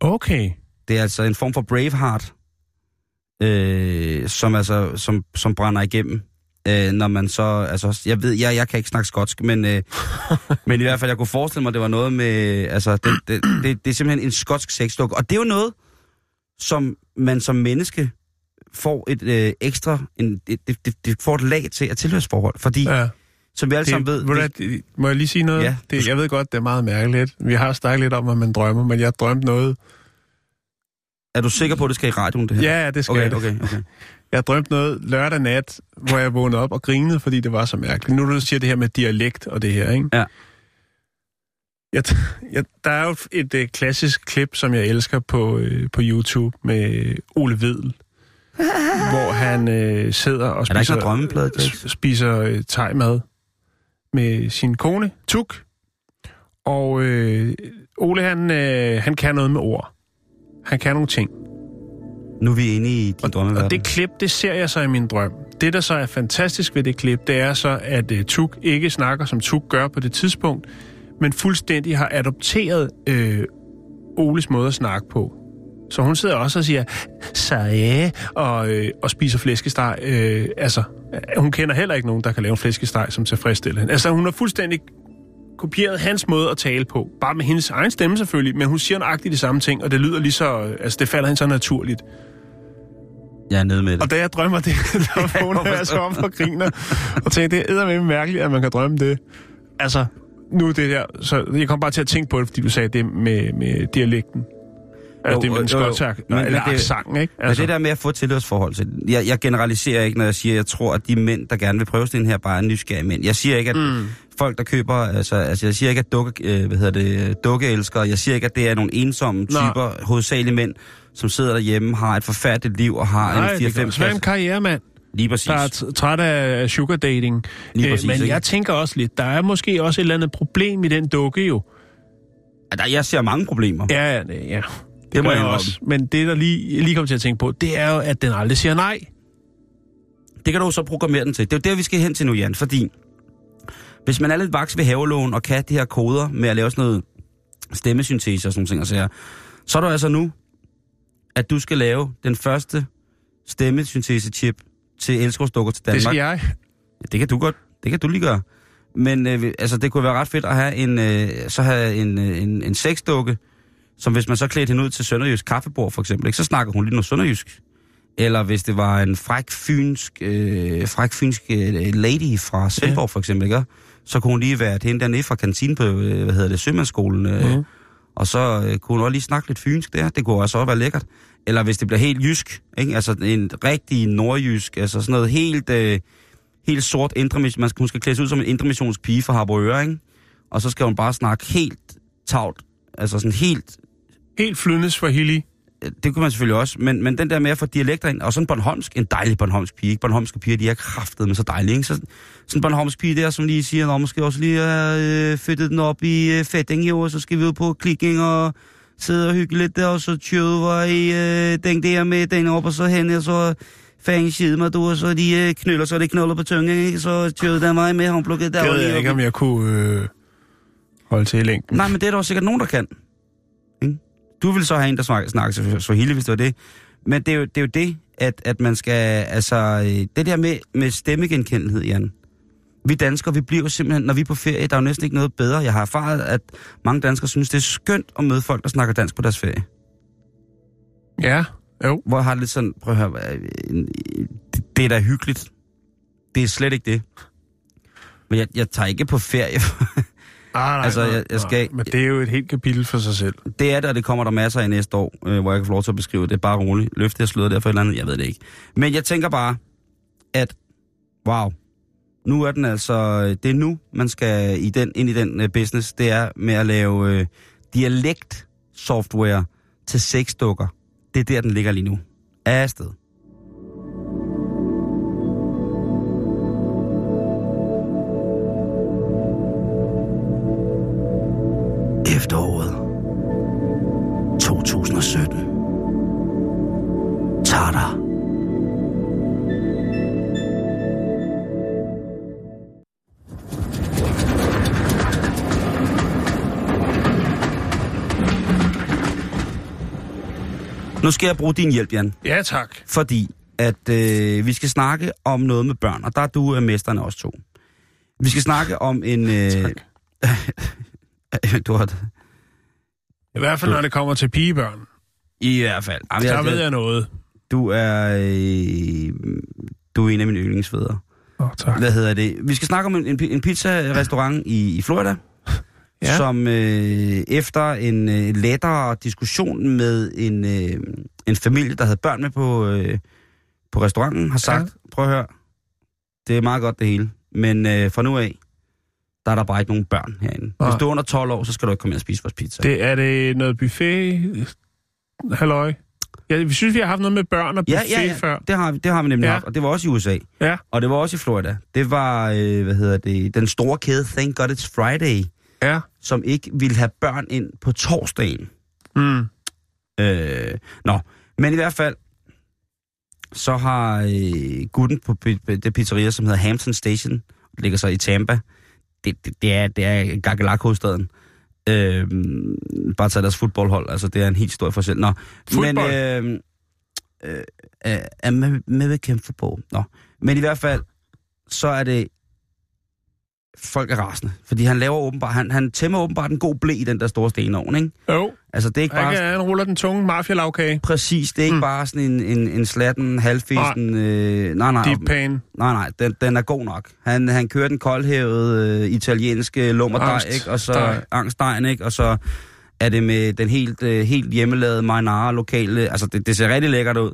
Okay. Det er altså en form for Braveheart, øh, som, altså, som, som brænder igennem. Øh, når man så, altså, jeg ved, jeg, jeg kan ikke snakke skotsk, men, øh, men i hvert fald, jeg kunne forestille mig, det var noget med, altså, det, det, det, det er simpelthen en skotsk sexduk. Og det er jo noget, som man som menneske får et øh, ekstra, en, det, det, det får et lag til at tilhørsforhold. Fordi, ja. Som vi alle sammen ved... hvad, det, må jeg lige sige noget? Ja. Det, jeg ved godt, det er meget mærkeligt. Vi har snakket lidt om, at man drømmer, men jeg drømte noget. er du sikker på, at det skal i radioen, det her? Ja, ja, det skal okay, det. okay, okay. Jeg drømte noget lørdag nat, hvor jeg vågnede op og grinede, fordi det var så mærkeligt. Nu du siger det her med dialekt og det her, ikke? Ja. Jeg, jeg, der er jo et øh, klassisk klip, som jeg elsker på, øh, på YouTube med Ole Vedel, hvor han øh, sidder og Er der ikke spiser, noget drømmeplade, Chris? s- spiser øh, thai-mad med sin kone, Tuk. Og øh, Ole, han, øh, han kan noget med ord. Han kan nogle ting. Nu er vi inde i din drømmeverden. Og det klip, det ser jeg så i min drøm. Det, der så er fantastisk ved det klip, det er så, at uh, Tuk ikke snakker, som Tuk gør på det tidspunkt, men fuldstændig har adopteret øh, Oles måde at snakke på. Så hun sidder også og siger, sagde, og, øh, og spiser flæskesteg. Øh, altså, øh, hun kender heller ikke nogen, der kan lave en flæskesteg, som tilfredsstiller hende. Altså, hun har fuldstændig kopieret hans måde at tale på. Bare med hendes egen stemme selvfølgelig, men hun siger nøjagtigt de samme ting, og det lyder lige så... øh, Altså, det falder hende så naturligt. Jeg er nede med det. Og da jeg drømmer det, der vågner jeg så om og griner. Og tænker, det er med mærkeligt, at man kan drømme det. Altså, nu det der, så jeg kom bare til at tænke på det, fordi du sagde det med, med dialekten. Altså, det med en jo, jo. Men- eller det- accenten, ikke? Altså. Men det der med at få et tilhørsforhold til jeg, jeg generaliserer ikke, når jeg siger, at jeg tror, at de mænd, der gerne vil prøve den her, bare er nysgerrige mænd. Jeg siger ikke, at mm. folk, der køber... Altså, altså jeg siger ikke, at dukke, øh, hvad hedder det, dukkeelskere. Jeg siger ikke, at det er nogle ensomme typer, hovedsagelige mænd, som sidder derhjemme, har et forfærdeligt liv og har Nej, en det kan 4-5 også være en karrieremand, Lige præcis. der er træt af sugar dating. Lige præcis, men ikke? jeg tænker også lidt, der er måske også et eller andet problem i den dukke jo. Der, jeg ser mange problemer. Ja, ja, ja. Det, Det må jeg også. Men det, der lige, lige kom til at tænke på, det er jo, at den aldrig siger nej. Det kan du så programmere den til. Det er jo der, vi skal hen til nu, Jan, fordi hvis man er lidt vaks ved havelån og kan de her koder med at lave sådan noget stemmesyntese og sådan nogle ting, så er du altså nu, at du skal lave den første stemmesyntese-chip til elskovsdukker til Danmark. Det skal jeg. Ja, det kan du godt. Det kan du lige gøre. Men øh, altså, det kunne være ret fedt at have en, øh, så have en, øh, en, en sexdukke, som hvis man så klædte hende ud til Sønderjysk kaffebord for eksempel, ikke, så snakker hun lige noget sønderjysk. Eller hvis det var en fræk fynsk, øh, fræk fynsk øh, lady fra Svendborg for eksempel, ikke? så kunne hun lige være hende dernede fra kantinen på, øh, hvad hedder det, Sømandsskolen. Øh, Mhm. Og så øh, kunne hun også lige snakke lidt fynsk der. Det kunne også være lækkert. Eller hvis det bliver helt jysk, ikke? altså en rigtig nordjysk, altså sådan noget helt, øh, helt sort indre man skal, hun skal klædes ud som en indremissionsk pige fra Harboøre, ikke? Og så skal hun bare snakke helt tavt, altså sådan helt Helt flyndes for Hilly det kunne man selvfølgelig også, men, men den der med at få dialekter ind, og sådan Bornholmsk, en dejlig Bornholmsk pige, ikke? Bornholmske piger, de er kraftet med så dejlige, ikke? Så, sådan en Bornholmsk pige der, som lige siger, at måske også lige øh, den op i øh, Fetting jo, og så skal vi ud på klikking og sidde og hygge lidt der, og så tjøde var i øh, den der med den op, og så hen, og så fanden skide mig, du, og så de øh, knyller, så det knuller på tungen, ikke? Så tjøde der mig med, hun plukkede der. Ved jeg op ikke, i- om jeg kunne øh, holde til i længden. Nej, men det er der jo sikkert nogen, der kan. Du vil så have en, der snakker, snakker så hele, hvis det var det. Men det er jo det, er jo det at, at man skal, altså, øh, det der med, med stemmegenkendelighed, Jan. Vi danskere, vi bliver jo simpelthen, når vi er på ferie, der er jo næsten ikke noget bedre. Jeg har erfaret, at mange danskere synes, det er skønt at møde folk, der snakker dansk på deres ferie. Ja, jo. Hvor jeg har lidt sådan, prøv at høre, det er da hyggeligt. Det er slet ikke det. Men jeg, jeg tager ikke på ferie. Ah, nej, Altså, jeg- jeg skal- nej. Men det er jo et helt kapitel for sig selv. Det er og det kommer der masser af næste år, øh, hvor jeg kan få lov til at beskrive det. Bare roligt. Løfte jeg sløret der for et eller andet, jeg ved det ikke. Men jeg tænker bare, at wow, nu er den altså, det er nu, man skal i den, ind i den uh, business, det er med at lave uh, dialekt-software til sexdukker. Det er der, den ligger lige nu. Er afsted. Efteråret 2017. Tartar. Nu skal jeg bruge din hjælp, Jan. Ja, tak. Fordi at øh, vi skal snakke om noget med børn, og der er du øh, mesterne også to. Vi skal snakke om en... Øh. du har I hvert fald, når det kommer til pigebørn. I hvert fald. Jamen, Der ved jeg noget. Du er... Øh, du er en af mine yndlingsfædre. Oh, tak. Hvad hedder det? Vi skal snakke om en, en, en pizza-restaurant i, i Florida, Ja. som øh, efter en øh, lettere diskussion med en, øh, en familie, der havde børn med på, øh, på restauranten, har sagt, ja. prøv at høre, det er meget godt det hele, men øh, fra nu af, der er der bare ikke nogen børn herinde. Hvis Nej. du er under 12 år, så skal du ikke komme ind og spise vores pizza. Det, er det noget buffet? Halløj? Ja, vi synes, vi har haft noget med børn og Ja, buffet ja, ja. før. Det har, vi- det har vi nemlig ja. Ja. haft, og det var også i USA. Ja. Og det var også i Florida. Det var, øh, hvad hedder det, den store kæde Thank God It's Friday, Ja. som ikke ville have børn ind på torsdagen. Mm. Øh, nå, men i hvert fald, så har øh, gutten på det pizzeria, som hedder Hampton Station, ligger så i Tampa, det, det, det er, det er Gagelak-hovedstaden. Øh, bare tage deres fodboldhold, altså det er en helt stor forskel. Nå, men Fodbold? øh, øh, American football. Nå, men i hvert fald, så er det folk er rasende, fordi han laver åbenbart, han, han tæmmer åbenbart en god blæ i den der store stenovn, ikke? Jo, Altså det er ikke bare... ikke, han ruller den tunge mafia-lavkage. Præcis, det er ikke mm. Bare sådan en, en, en slatten, halvfisen... Nej, øh, nej, nej, Deep pain. nej, nej den, den er god nok. Han, han kører den koldhævede øh, italienske lummerdej, Angst- ikke? Og så dej. angstdejen, ikke? Og så er det med den helt, øh, helt hjemmelavede marinara lokale... Altså, det, det ser rigtig lækkert ud.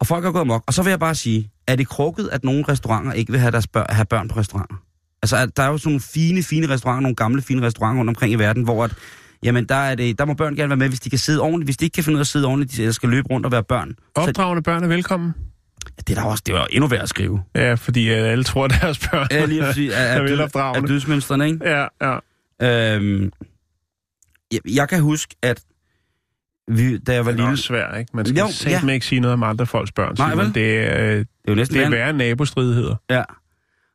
Og folk har gået amok. Og så vil jeg bare sige, er det krukket, at nogle restauranter ikke vil have, deres børn, have børn på restauranter? Altså, der er jo sådan nogle fine, fine restauranter, nogle gamle, fine restauranter rundt omkring i verden, hvor at, jamen, der, er det, der må børn gerne være med, hvis de kan sidde ordentligt. Hvis de ikke kan finde ud af at sidde ordentligt, eller skal løbe rundt og være børn. Opdragende børn er velkommen. det er da også det var endnu værd at skrive. Ja, fordi øh, alle tror, at deres børn Ja, lige at sige, er, er er, er dødsmønstrene, ikke? Ja, ja. Øhm, jeg, jeg kan huske, at vi, da jeg var Det er lille... svært, ikke? Man skal Jo, ja. ikke sige noget om andre folks børn. Nej, vel? Det er, øh, Det er jo næsten det er værre- nabostridigheder. Ja.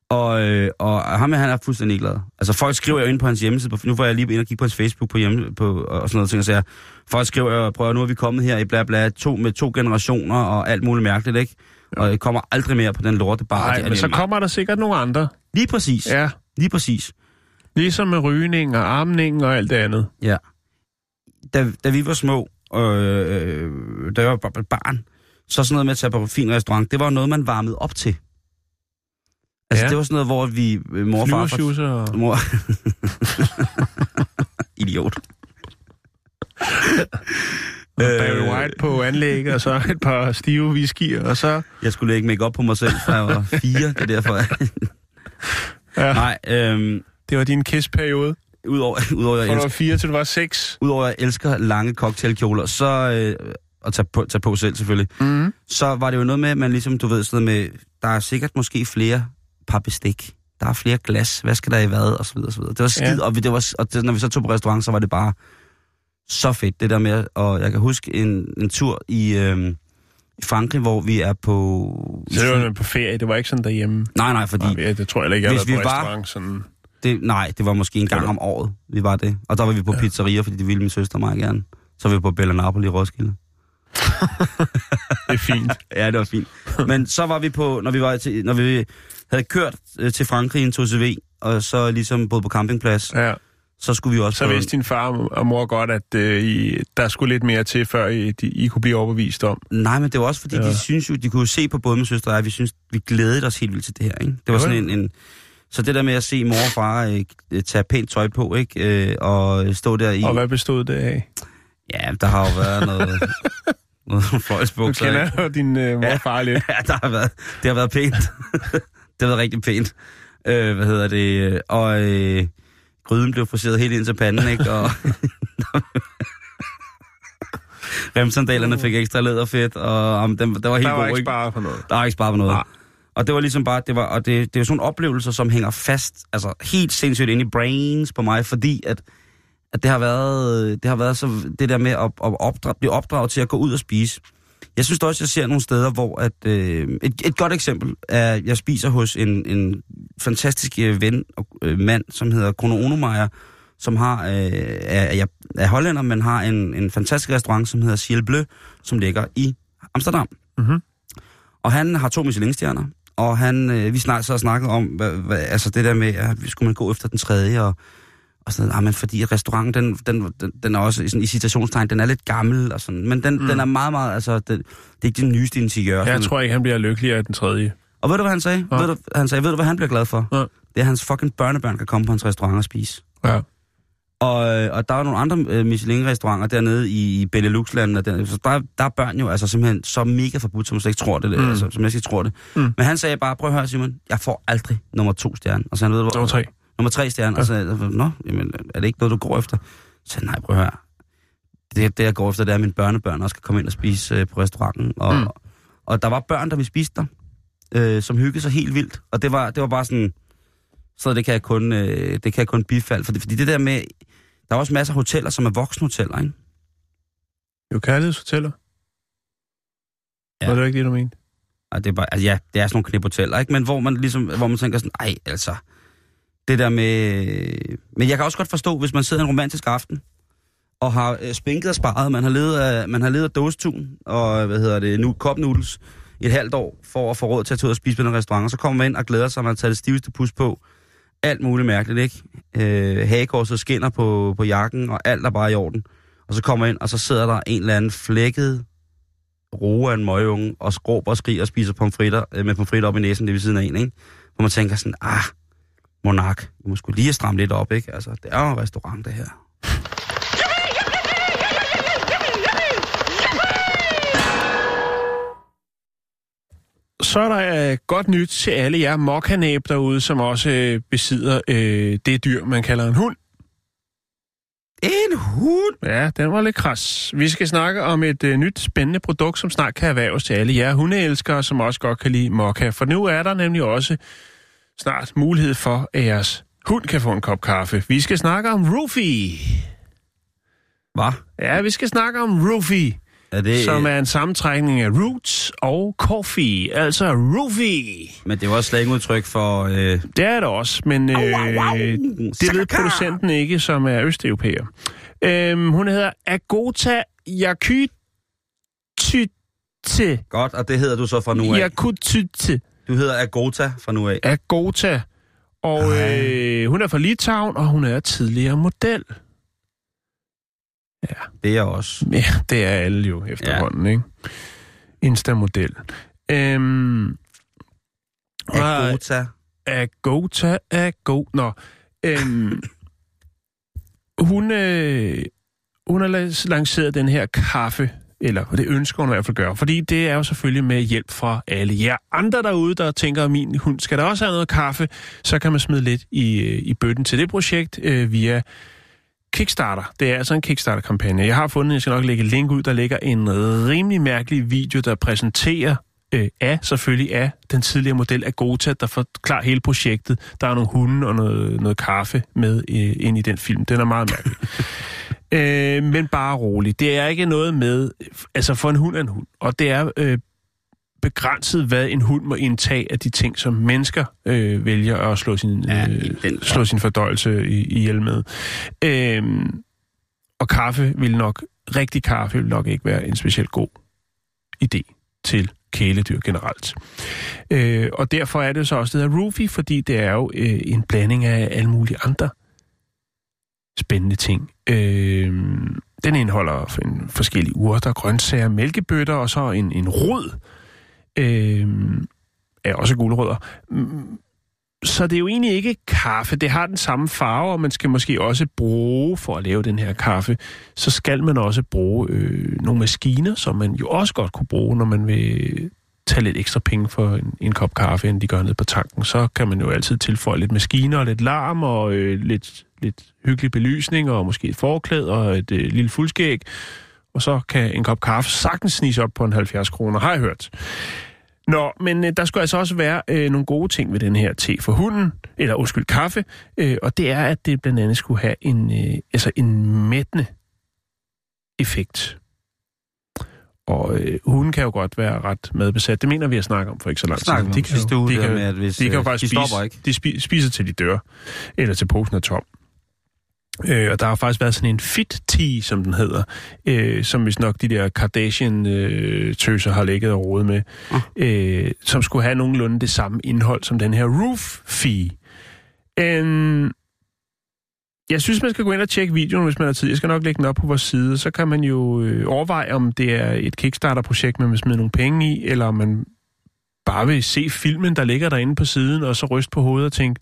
Og, øh, og ham her, han er fuldstændig glad. Altså folk skriver jo ind på hans hjemmeside, på, nu var jeg lige ind og kigge på hans Facebook på hjemme, på, og sådan noget ting, og siger, folk skriver jo, prøv at nu er vi kommet her i bla bla, to, med to generationer og alt muligt mærkeligt, ikke? Og jeg kommer aldrig mere på den lorte bar. Nej, men så kommer der sikkert nogle andre. Lige præcis. Ja, Lige præcis. ligesom med rygning og armning og alt det andet. Ja. Da, da vi var små, øh, da jeg var barn, så sådan noget med at tage på fin restaurant, det var noget, man varmede op til. Altså, ja. Det var sådan noget, hvor vi, øh, mor og far... Og... Mor... Idiot. Og Barry Øh. White på anlægget, og så et par stive whiskyer, og så... Jeg skulle lægge make op på mig selv, fra jeg var fire, det er derfor. Ja, Nej, øhm, det var din kiss-periode. udover, udover, jeg Fra du var fire til du var seks. udover at jeg elsker lange cocktailkjoler, så, øh, og tage på, tage på selv selvfølgelig, Mm. så var det jo noget med, at man ligesom, du ved, sådan med, der er sikkert måske flere par bestik. Der er flere glas. Hvad skal der i hvad? Og så videre, og så videre. Det var skid, ja. Og, vi, det var, og det, når vi så tog på restaurant, så var det bare så fedt, det der med, og jeg kan huske en, en tur i, øh, i Frankrig, hvor vi er på... Så det var på ferie, det var ikke sådan derhjemme. Nej, nej, fordi... Nej, det tror jeg ikke, jeg Hvis vi på var- restaurant. Sådan. Det, nej, det var måske en gang om året, vi var det. Og der var vi på ja. pizzeria, fordi det ville min søster meget gerne. Så var vi på Bella Napoli i Roskilde. Det er fint. Ja, det var fint. Men så var vi på, når vi, var til, når vi havde kørt øh, til Frankrig i en 2CV, og så ligesom boet på campingplads, Ja. så skulle vi også Så vidste din far og mor godt, at øh, I, der skulle lidt mere til, før I, de, I kunne blive overbevist om. Nej, men det var også fordi, ja. De synes jo, de kunne jo se på både min søster og jeg, vi synes, vi glædede os helt vildt til det her, ikke? Det var Jo, sådan en, en... Så det der med at se mor og far øh, tage pænt tøj på, ikke? Øh, og stå der i... Og hvad bestod det af? Ja, der har jo været noget... noget Du fløjsbukser, ikke? kender jo din øh, mor og far lidt. Ja, der har været, det har været pænt. det har været rigtig pænt. Øh, hvad hedder det? Og øh, gryden blev friseret helt ind til panden, ikke? Og, remsandalerne fik ekstra læderfedt, og om den, der var helt Der var god, ikke sparet på noget. Der var ikke sparet på noget. Nej. Og det var ligesom bare, det var, og det, det er jo sådan oplevelser, som hænger fast, altså helt sindssygt ind i brains på mig, fordi at, at det har været, det har været så, det der med at, at opdra, blive opdraget til at gå ud og spise. Jeg synes også, jeg ser nogle steder, hvor at, øh, et, et godt eksempel er, jeg spiser hos en, en fantastisk øh, ven og øh, mand, som hedder Kono Onomeyer, som har, øh, er, er, er hollænder, men har en, en fantastisk restaurant, som hedder Ciel Bleu, som ligger i Amsterdam. Mhm. Og han har to Michelin-stjerner, og han, øh, vi snak, så har snakket om, hvad, hvad, altså det der med, at skulle man gå efter den tredje, og, og sådan ah, men fordi restauranten, den, den, den, den er også sådan, i citationstegn, den er lidt gammel og sådan, men den, mm. den er meget, meget, altså, det, det er ikke den nyeste interiør. Jeg sådan. tror ikke, han bliver lykkeligere af den tredje. Og ved du, hvad han sagde? Ja. Ved du, han sagde, ved du, hvad han bliver glad for? Ja. Det er, at hans fucking børnebørn kan komme på hans restaurant og spise. Ja. Og, øh, og der er nogle andre øh, Michelin-restauranter dernede i, i Benelux-landene. Der, så der, der er børn jo altså simpelthen så mega forbudt, som man slet ikke tror det. Mm. Altså, som jeg ikke tror det. Mm. Men han sagde bare, prøv at høre Simon, jeg får aldrig nummer to stjerne. Og så han ved, hvor, Nummer tre. Nummer tre stjerne. Ja. Og så nå, jamen, er det ikke noget, du går efter? Så nej, prøv at høre. Det, det, jeg går efter, det er, at mine børnebørn også kan komme ind og spise øh, på restauranten. Og, Mm. og der var børn, der vi spiste der, øh, som hyggede sig helt vildt. Og det var, det var bare sådan, så det kan jeg kun, øh, det kan jeg kun bifalde. Fordi, fordi det der med, der er også masser af hoteller, som er voksenhoteller, ikke? Jo, kærlighedshoteller. Ja. Var det ikke det, du mente? Og det er bare, altså ja, det er sådan nogle kniphoteller, ikke? Men hvor man ligesom, hvor man tænker sådan, ej, altså, det der med... Men jeg kan også godt forstå, hvis man sidder en romantisk aften, og har øh, spinket og sparet, man har levet af, man har levet af dåstun, og hvad hedder det, nu, cup noodles, i et halvt år, for at få råd til at tage ud og spise på en restaurant, og så kommer man ind og glæder sig, at man har taget det stiveste pus på, alt muligt mærkeligt, ikke? Øh, hagekorset skinner på, på jakken, og alt er bare i orden. Og så kommer ind, og så sidder der en eller anden flækket roe af en møgeunge, og skråber og skriger og spiser pomfritter, øh, med pomfritter op i næsen, det ved siden af en, ikke? Hvor man tænker sådan, ah, monark, vi må skulle lige stramme lidt op, ikke? Altså, det er jo en restaurant, det her. Så er der øh, godt nyt til alle jer mokkanæb derude, som også øh, besidder øh, det dyr, man kalder en hund. En hund! Ja, den var lidt kras. Vi skal snakke om et øh, nyt spændende produkt, som snart kan erhverves til alle jer hundeelskere, som også godt kan lide mokka. For nu er der nemlig også snart mulighed for, at jeres hund kan få en kop kaffe. Vi skal snakke om Roofie. Hvad? Ja, vi skal snakke om Roofie, Er det, som er en sammentrækning af roots og coffee, altså Roofie. Men det var også slangudtryk for... Øh, Det er det også, men øh, det ved producenten ikke, som er østeuropæer. Øhm, hun hedder Agota Yakutyte. Godt, og det hedder du så fra nu af. Yakutyte. Du hedder Agota fra nu af. Agota. Og Ej. øh, hun er fra Litauen, og hun er tidligere model. Det er jeg også. Ja, det er alle jo efterhånden, ja. ikke? Insta-model. Øhm, Agota. Agota, Ago... Nå. Øhm, hun, øh, hun har la- lanceret den her kaffe, eller det ønsker hun i hvert fald gøre, fordi det er jo selvfølgelig med hjælp fra alle jer andre derude, der tænker, at min hund skal der også have noget kaffe, så kan man smide lidt i, øh, i bøtten til det projekt øh, via Kickstarter. Det er altså en Kickstarter-kampagne. Jeg har fundet, jeg skal nok lægge et link ud, der ligger en rimelig mærkelig video, der præsenterer øh, af, selvfølgelig af, den tidligere model af Gota, der forklarer hele projektet. Der er nogle hunde og noget, noget kaffe med øh, ind i den film. Den er meget mærkelig. øh, men bare rolig. Det er ikke noget med... Altså, for en hund er en hund. Og det er øh, begrænset, hvad en hund må indtage af de ting, som mennesker øh, vælger at slå sin, Ja, øh, slå sin fordøjelse i, ihjel med. Øhm, og kaffe vil nok, rigtig kaffe vil nok ikke være en specielt god idé til kæledyr generelt. Øh, og derfor er det så også det hedder roofie, fordi det er jo øh, en blanding af alle mulige andre spændende ting. Øh, den indeholder en forskellige urter, grøntsager, mælkebøtter og så en, en rod. Øh, er også gulerødder. Mm, så det er jo egentlig ikke kaffe. Det har den samme farve, og man skal måske også bruge, for at lave den her kaffe, så skal man også bruge øh, nogle maskiner, som man jo også godt kunne bruge, når man vil tage lidt ekstra penge for en, en kop kaffe, end de gør ned på tanken. Så kan man jo altid tilføje lidt maskiner og lidt larm og øh, lidt, lidt hyggelig belysning og måske et forklæde og et øh, lille fuldskæg. og så kan en kop kaffe sagtens snise op på en 70 kroner, har jeg hørt. Nå, men øh, der skulle altså også være øh, nogle gode ting ved den her te for hunden, eller undskyld, kaffe, øh, og det er, at det blandt andet skulle have en, øh, altså en mættende effekt. Og øh, hunden kan jo godt være ret madbesat. Det mener vi at snakke om for ikke så lang tid. Snakker De kan, sidste uge de kan, med, at hvis, de kan jo øh, faktisk de spise, ikke. de spi, spiser til de dør, eller til posen er tom. Øh, og der har faktisk været sådan en fit tea, som den hedder, øh, som hvis nok de der Kardashian-tøser har ligget og rodet med, Ah. øh, som skulle have nogenlunde det samme indhold som den her Roof Fee. Øh, jeg synes, man skal gå ind og tjekke videoen, hvis man har tid. Jeg skal nok lægge den op på vores side. Så kan man jo øh, overveje, om det er et Kickstarter-projekt, man vil smide nogle penge i, eller om man bare vil se filmen, der ligger derinde på siden, og så ryste på hovedet og tænke,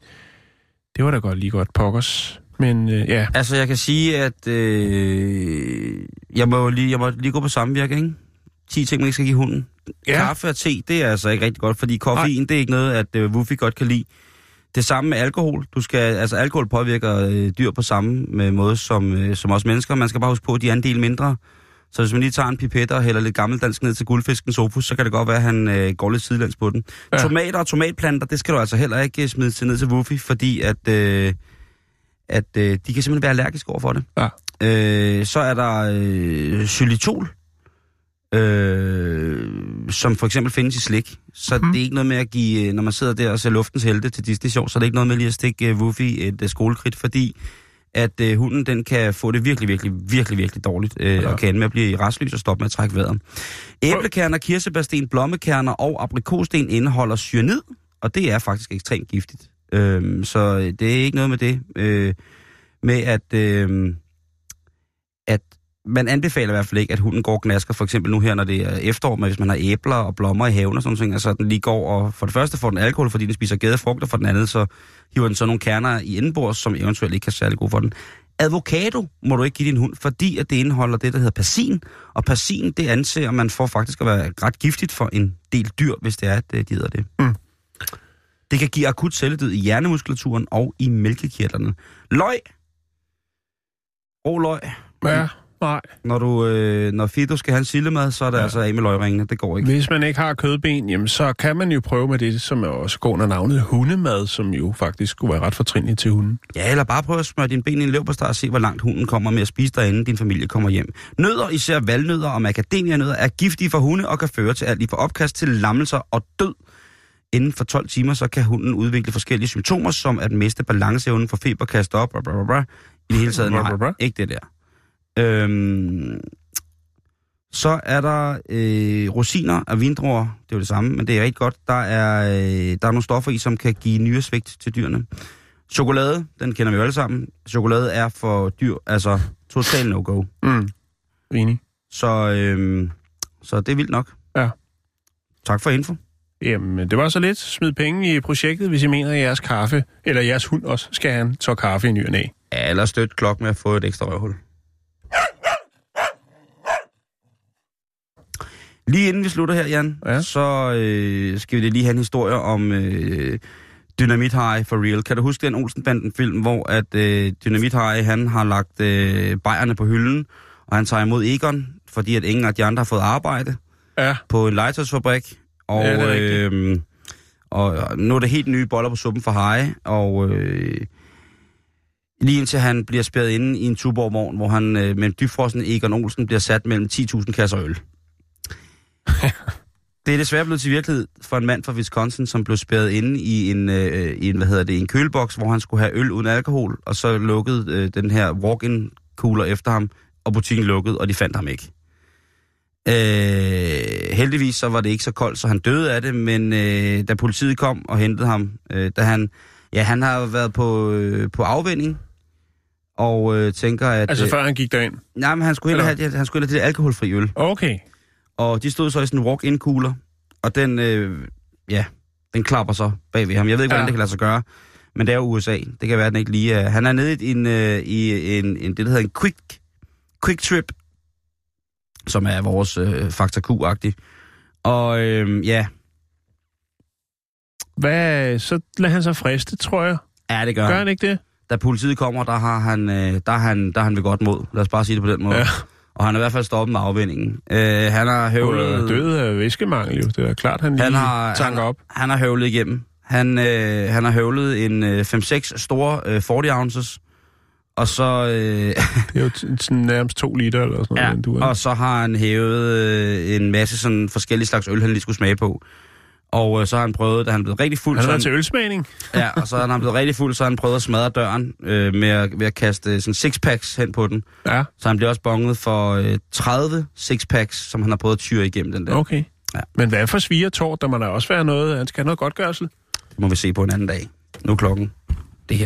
det var da godt lige godt pokkers. Men øh, ja, Altså, jeg kan sige, at øh, jeg, må lige, jeg må lige gå på samvirke, ikke? 10 ting, man ikke skal give hunden. Ja. Kaffe og te, det er altså ikke rigtig godt, fordi koffein, det er ikke noget, at øh, Wuffy godt kan lide. Det samme med alkohol. Du skal, altså, alkohol påvirker øh, dyr på samme med måde som, øh, som os mennesker. Man skal bare huske på, at de er en del mindre. Så hvis man lige tager en pipette og hælder lidt gammeldansk ned til guldfisken sofus, så kan det godt være, at han øh, går lidt sidelands på den. Ja. Ja. Tomater og tomatplanter, det skal du altså heller ikke øh, smide til ned til Wuffy, fordi at, øh, at øh, de kan simpelthen være allergiske over for det. Ja. Øh, så er der øh, xylitol, øh, som for eksempel findes i slik. Så mm. det er ikke noget med at give, øh, når man sidder der og ser luftens helte til Disney Show, så er det ikke noget med lige at stikke uh, Wuffy et uh, skolekridt, fordi at uh, hunden den kan få det virkelig, virkelig, virkelig, virkelig dårligt, uh, ja. og kan ende med at blive restløs og stoppe med at trække vejret. Æblekerner, kirsebærsten, blommekerner og aprikosten indeholder cyanid, og det er faktisk ekstremt giftigt. Øhm, øh, så det er ikke noget med det. Øh, med at, øh, at man anbefaler i hvert fald ikke, at hunden går og gnasker, for eksempel nu her, når det er efterår, men hvis man har æbler og blommer i haven og sådan noget, altså den lige går og for det første får den alkohol, fordi den spiser gadefrugter, for den anden så hiver den så nogle kerner i indenbords, som eventuelt ikke er særlig gode for den. Avocado må du ikke give din hund, fordi at det indeholder det, der hedder persin, og persin, det anser man for faktisk at være ret giftigt for en del dyr, hvis det er, at øh, de hedder det. Mm. Det kan give akut celledød i hjernemuskulaturen og i mælkekirtlerne. Løg. Rå løg. ja, nej. Når, du, øh, når Fido skal have en sillemad, så er det Ja. altså af med løgringene. Det går ikke. Hvis man ikke har kødben, jamen, så kan man jo prøve med det, som er også går under navnet hundemad, som jo faktisk skulle være ret fortrinligt til hunden. Ja, eller bare prøv at smøre dine ben i en leverpostej og se, hvor langt hunden kommer med at spise dig, inden din familie kommer hjem. Nødder, især valnødder og macadamianødder, er giftige for hunde og kan føre til alt lige fra opkast til lammelser og død. Inden for 12 timer, så kan hunden udvikle forskellige symptomer, som at miste balanceevnen for feber, kaste op, bla, bla, bla. I det hele taget, nej, ikke det der. Øhm, så er der øh, rosiner af vindruer, det er jo det samme, men det er rigtig godt. Der er, øh, der er nogle stoffer i, som kan give nyresvigt til dyrene. Chokolade, den kender vi jo alle sammen. Chokolade er for dyr, altså total no-go. Mm. Enig. Så, øh, så det er vildt nok. Ja. Tak for info. Jamen, det var så lidt. Smid penge i projektet, hvis I mener, at jeres kaffe, eller jeres hund også, skal have en tår kaffe i ny og næ. Ja, eller støt klok med at få et ekstra røvhul. Lige inden vi slutter her, Jan, Ja. så øh, skal vi lige have en historie om øh, Dynamit High for real. Kan du huske den Olsenbanden-film, hvor at øh, Dynamit High, han har lagt øh, bajerne på hylden, og han tager imod Egon, fordi at ingen af de andre har fået arbejde Ja, på en legetøjsfabrik. Og, Ja, det er rigtigt. øh, og nu er det helt nye boller på suppen for High, og øh, lige indtil han bliver spærret inde i en Tuborg-vogn, hvor han øh, med en dybfrossen Egon Olsen bliver sat mellem 10.000 kasser øl. det er desværre blevet til virkelighed for en mand fra Wisconsin, som blev spærret inde i en, øh, i en, hvad hedder det, en køleboks, hvor han skulle have øl uden alkohol, og så lukkede øh, den her walk-in cooler efter ham, og butikken lukkede, og de fandt ham ikke. Øh, heldigvis så var det ikke så koldt, så han døde af det, men øh, da politiet kom og hentede ham, øh, da han, ja, han har været på, øh, på afvinding, og øh, tænker, at... altså øh, før han gik derind. nej, men han skulle hellere have, han skulle have det alkoholfri øl. Okay. Og de stod så i sådan en walk-in cooler, og den, øh, ja, den klapper så bag ved ham. Jeg ved ikke, hvordan ja. det kan lade sig gøre, men det er jo USA. Det kan være, at den ikke lige er... Han er nede i en, øh, i en, en, det, der hedder en quick, quick trip, som er vores øh, Faktor Q-agtig. Og øh, ja, Hvad, så lader han sig friste, tror jeg. ja, det gør, Gør han. han ikke det? Da politiet kommer, der har han, øh, der han, der han ved godt mod. Lad os bare sige det på den måde. Ja. Og han er i hvert fald stoppet med afvindingen. Øh, han har høvlet... Høvlet... Død af væskemangel jo. Det er klart, han lige Han har, tanker han, op. han har høvlet igennem. Han, øh, han har høvlet en øh, 5-6 store øh, 40 ounces, og så, øh, Det er jo sådan nærmest to liter eller sådan noget. ja, du og så har han hævet øh, en masse sådan forskellige slags øl, han lige skulle smage på. Og øh, så har han prøvet, da han blev rigtig fuld, Han har været til ølsmagning. ja, og så er han blevet rigtig fuld, så har han prøvet at smadre døren øh, med at, ved at kaste sådan sixpacks hen på den. Ja, Så han bliver også bonget for øh, 30 sixpacks, som han har prøvet at tyre igennem den der. okay. Ja. Men hvad for svigertår? Der må der også være noget. Han skal have noget godtgørsel. Det må vi se på en anden dag. Nu er klokken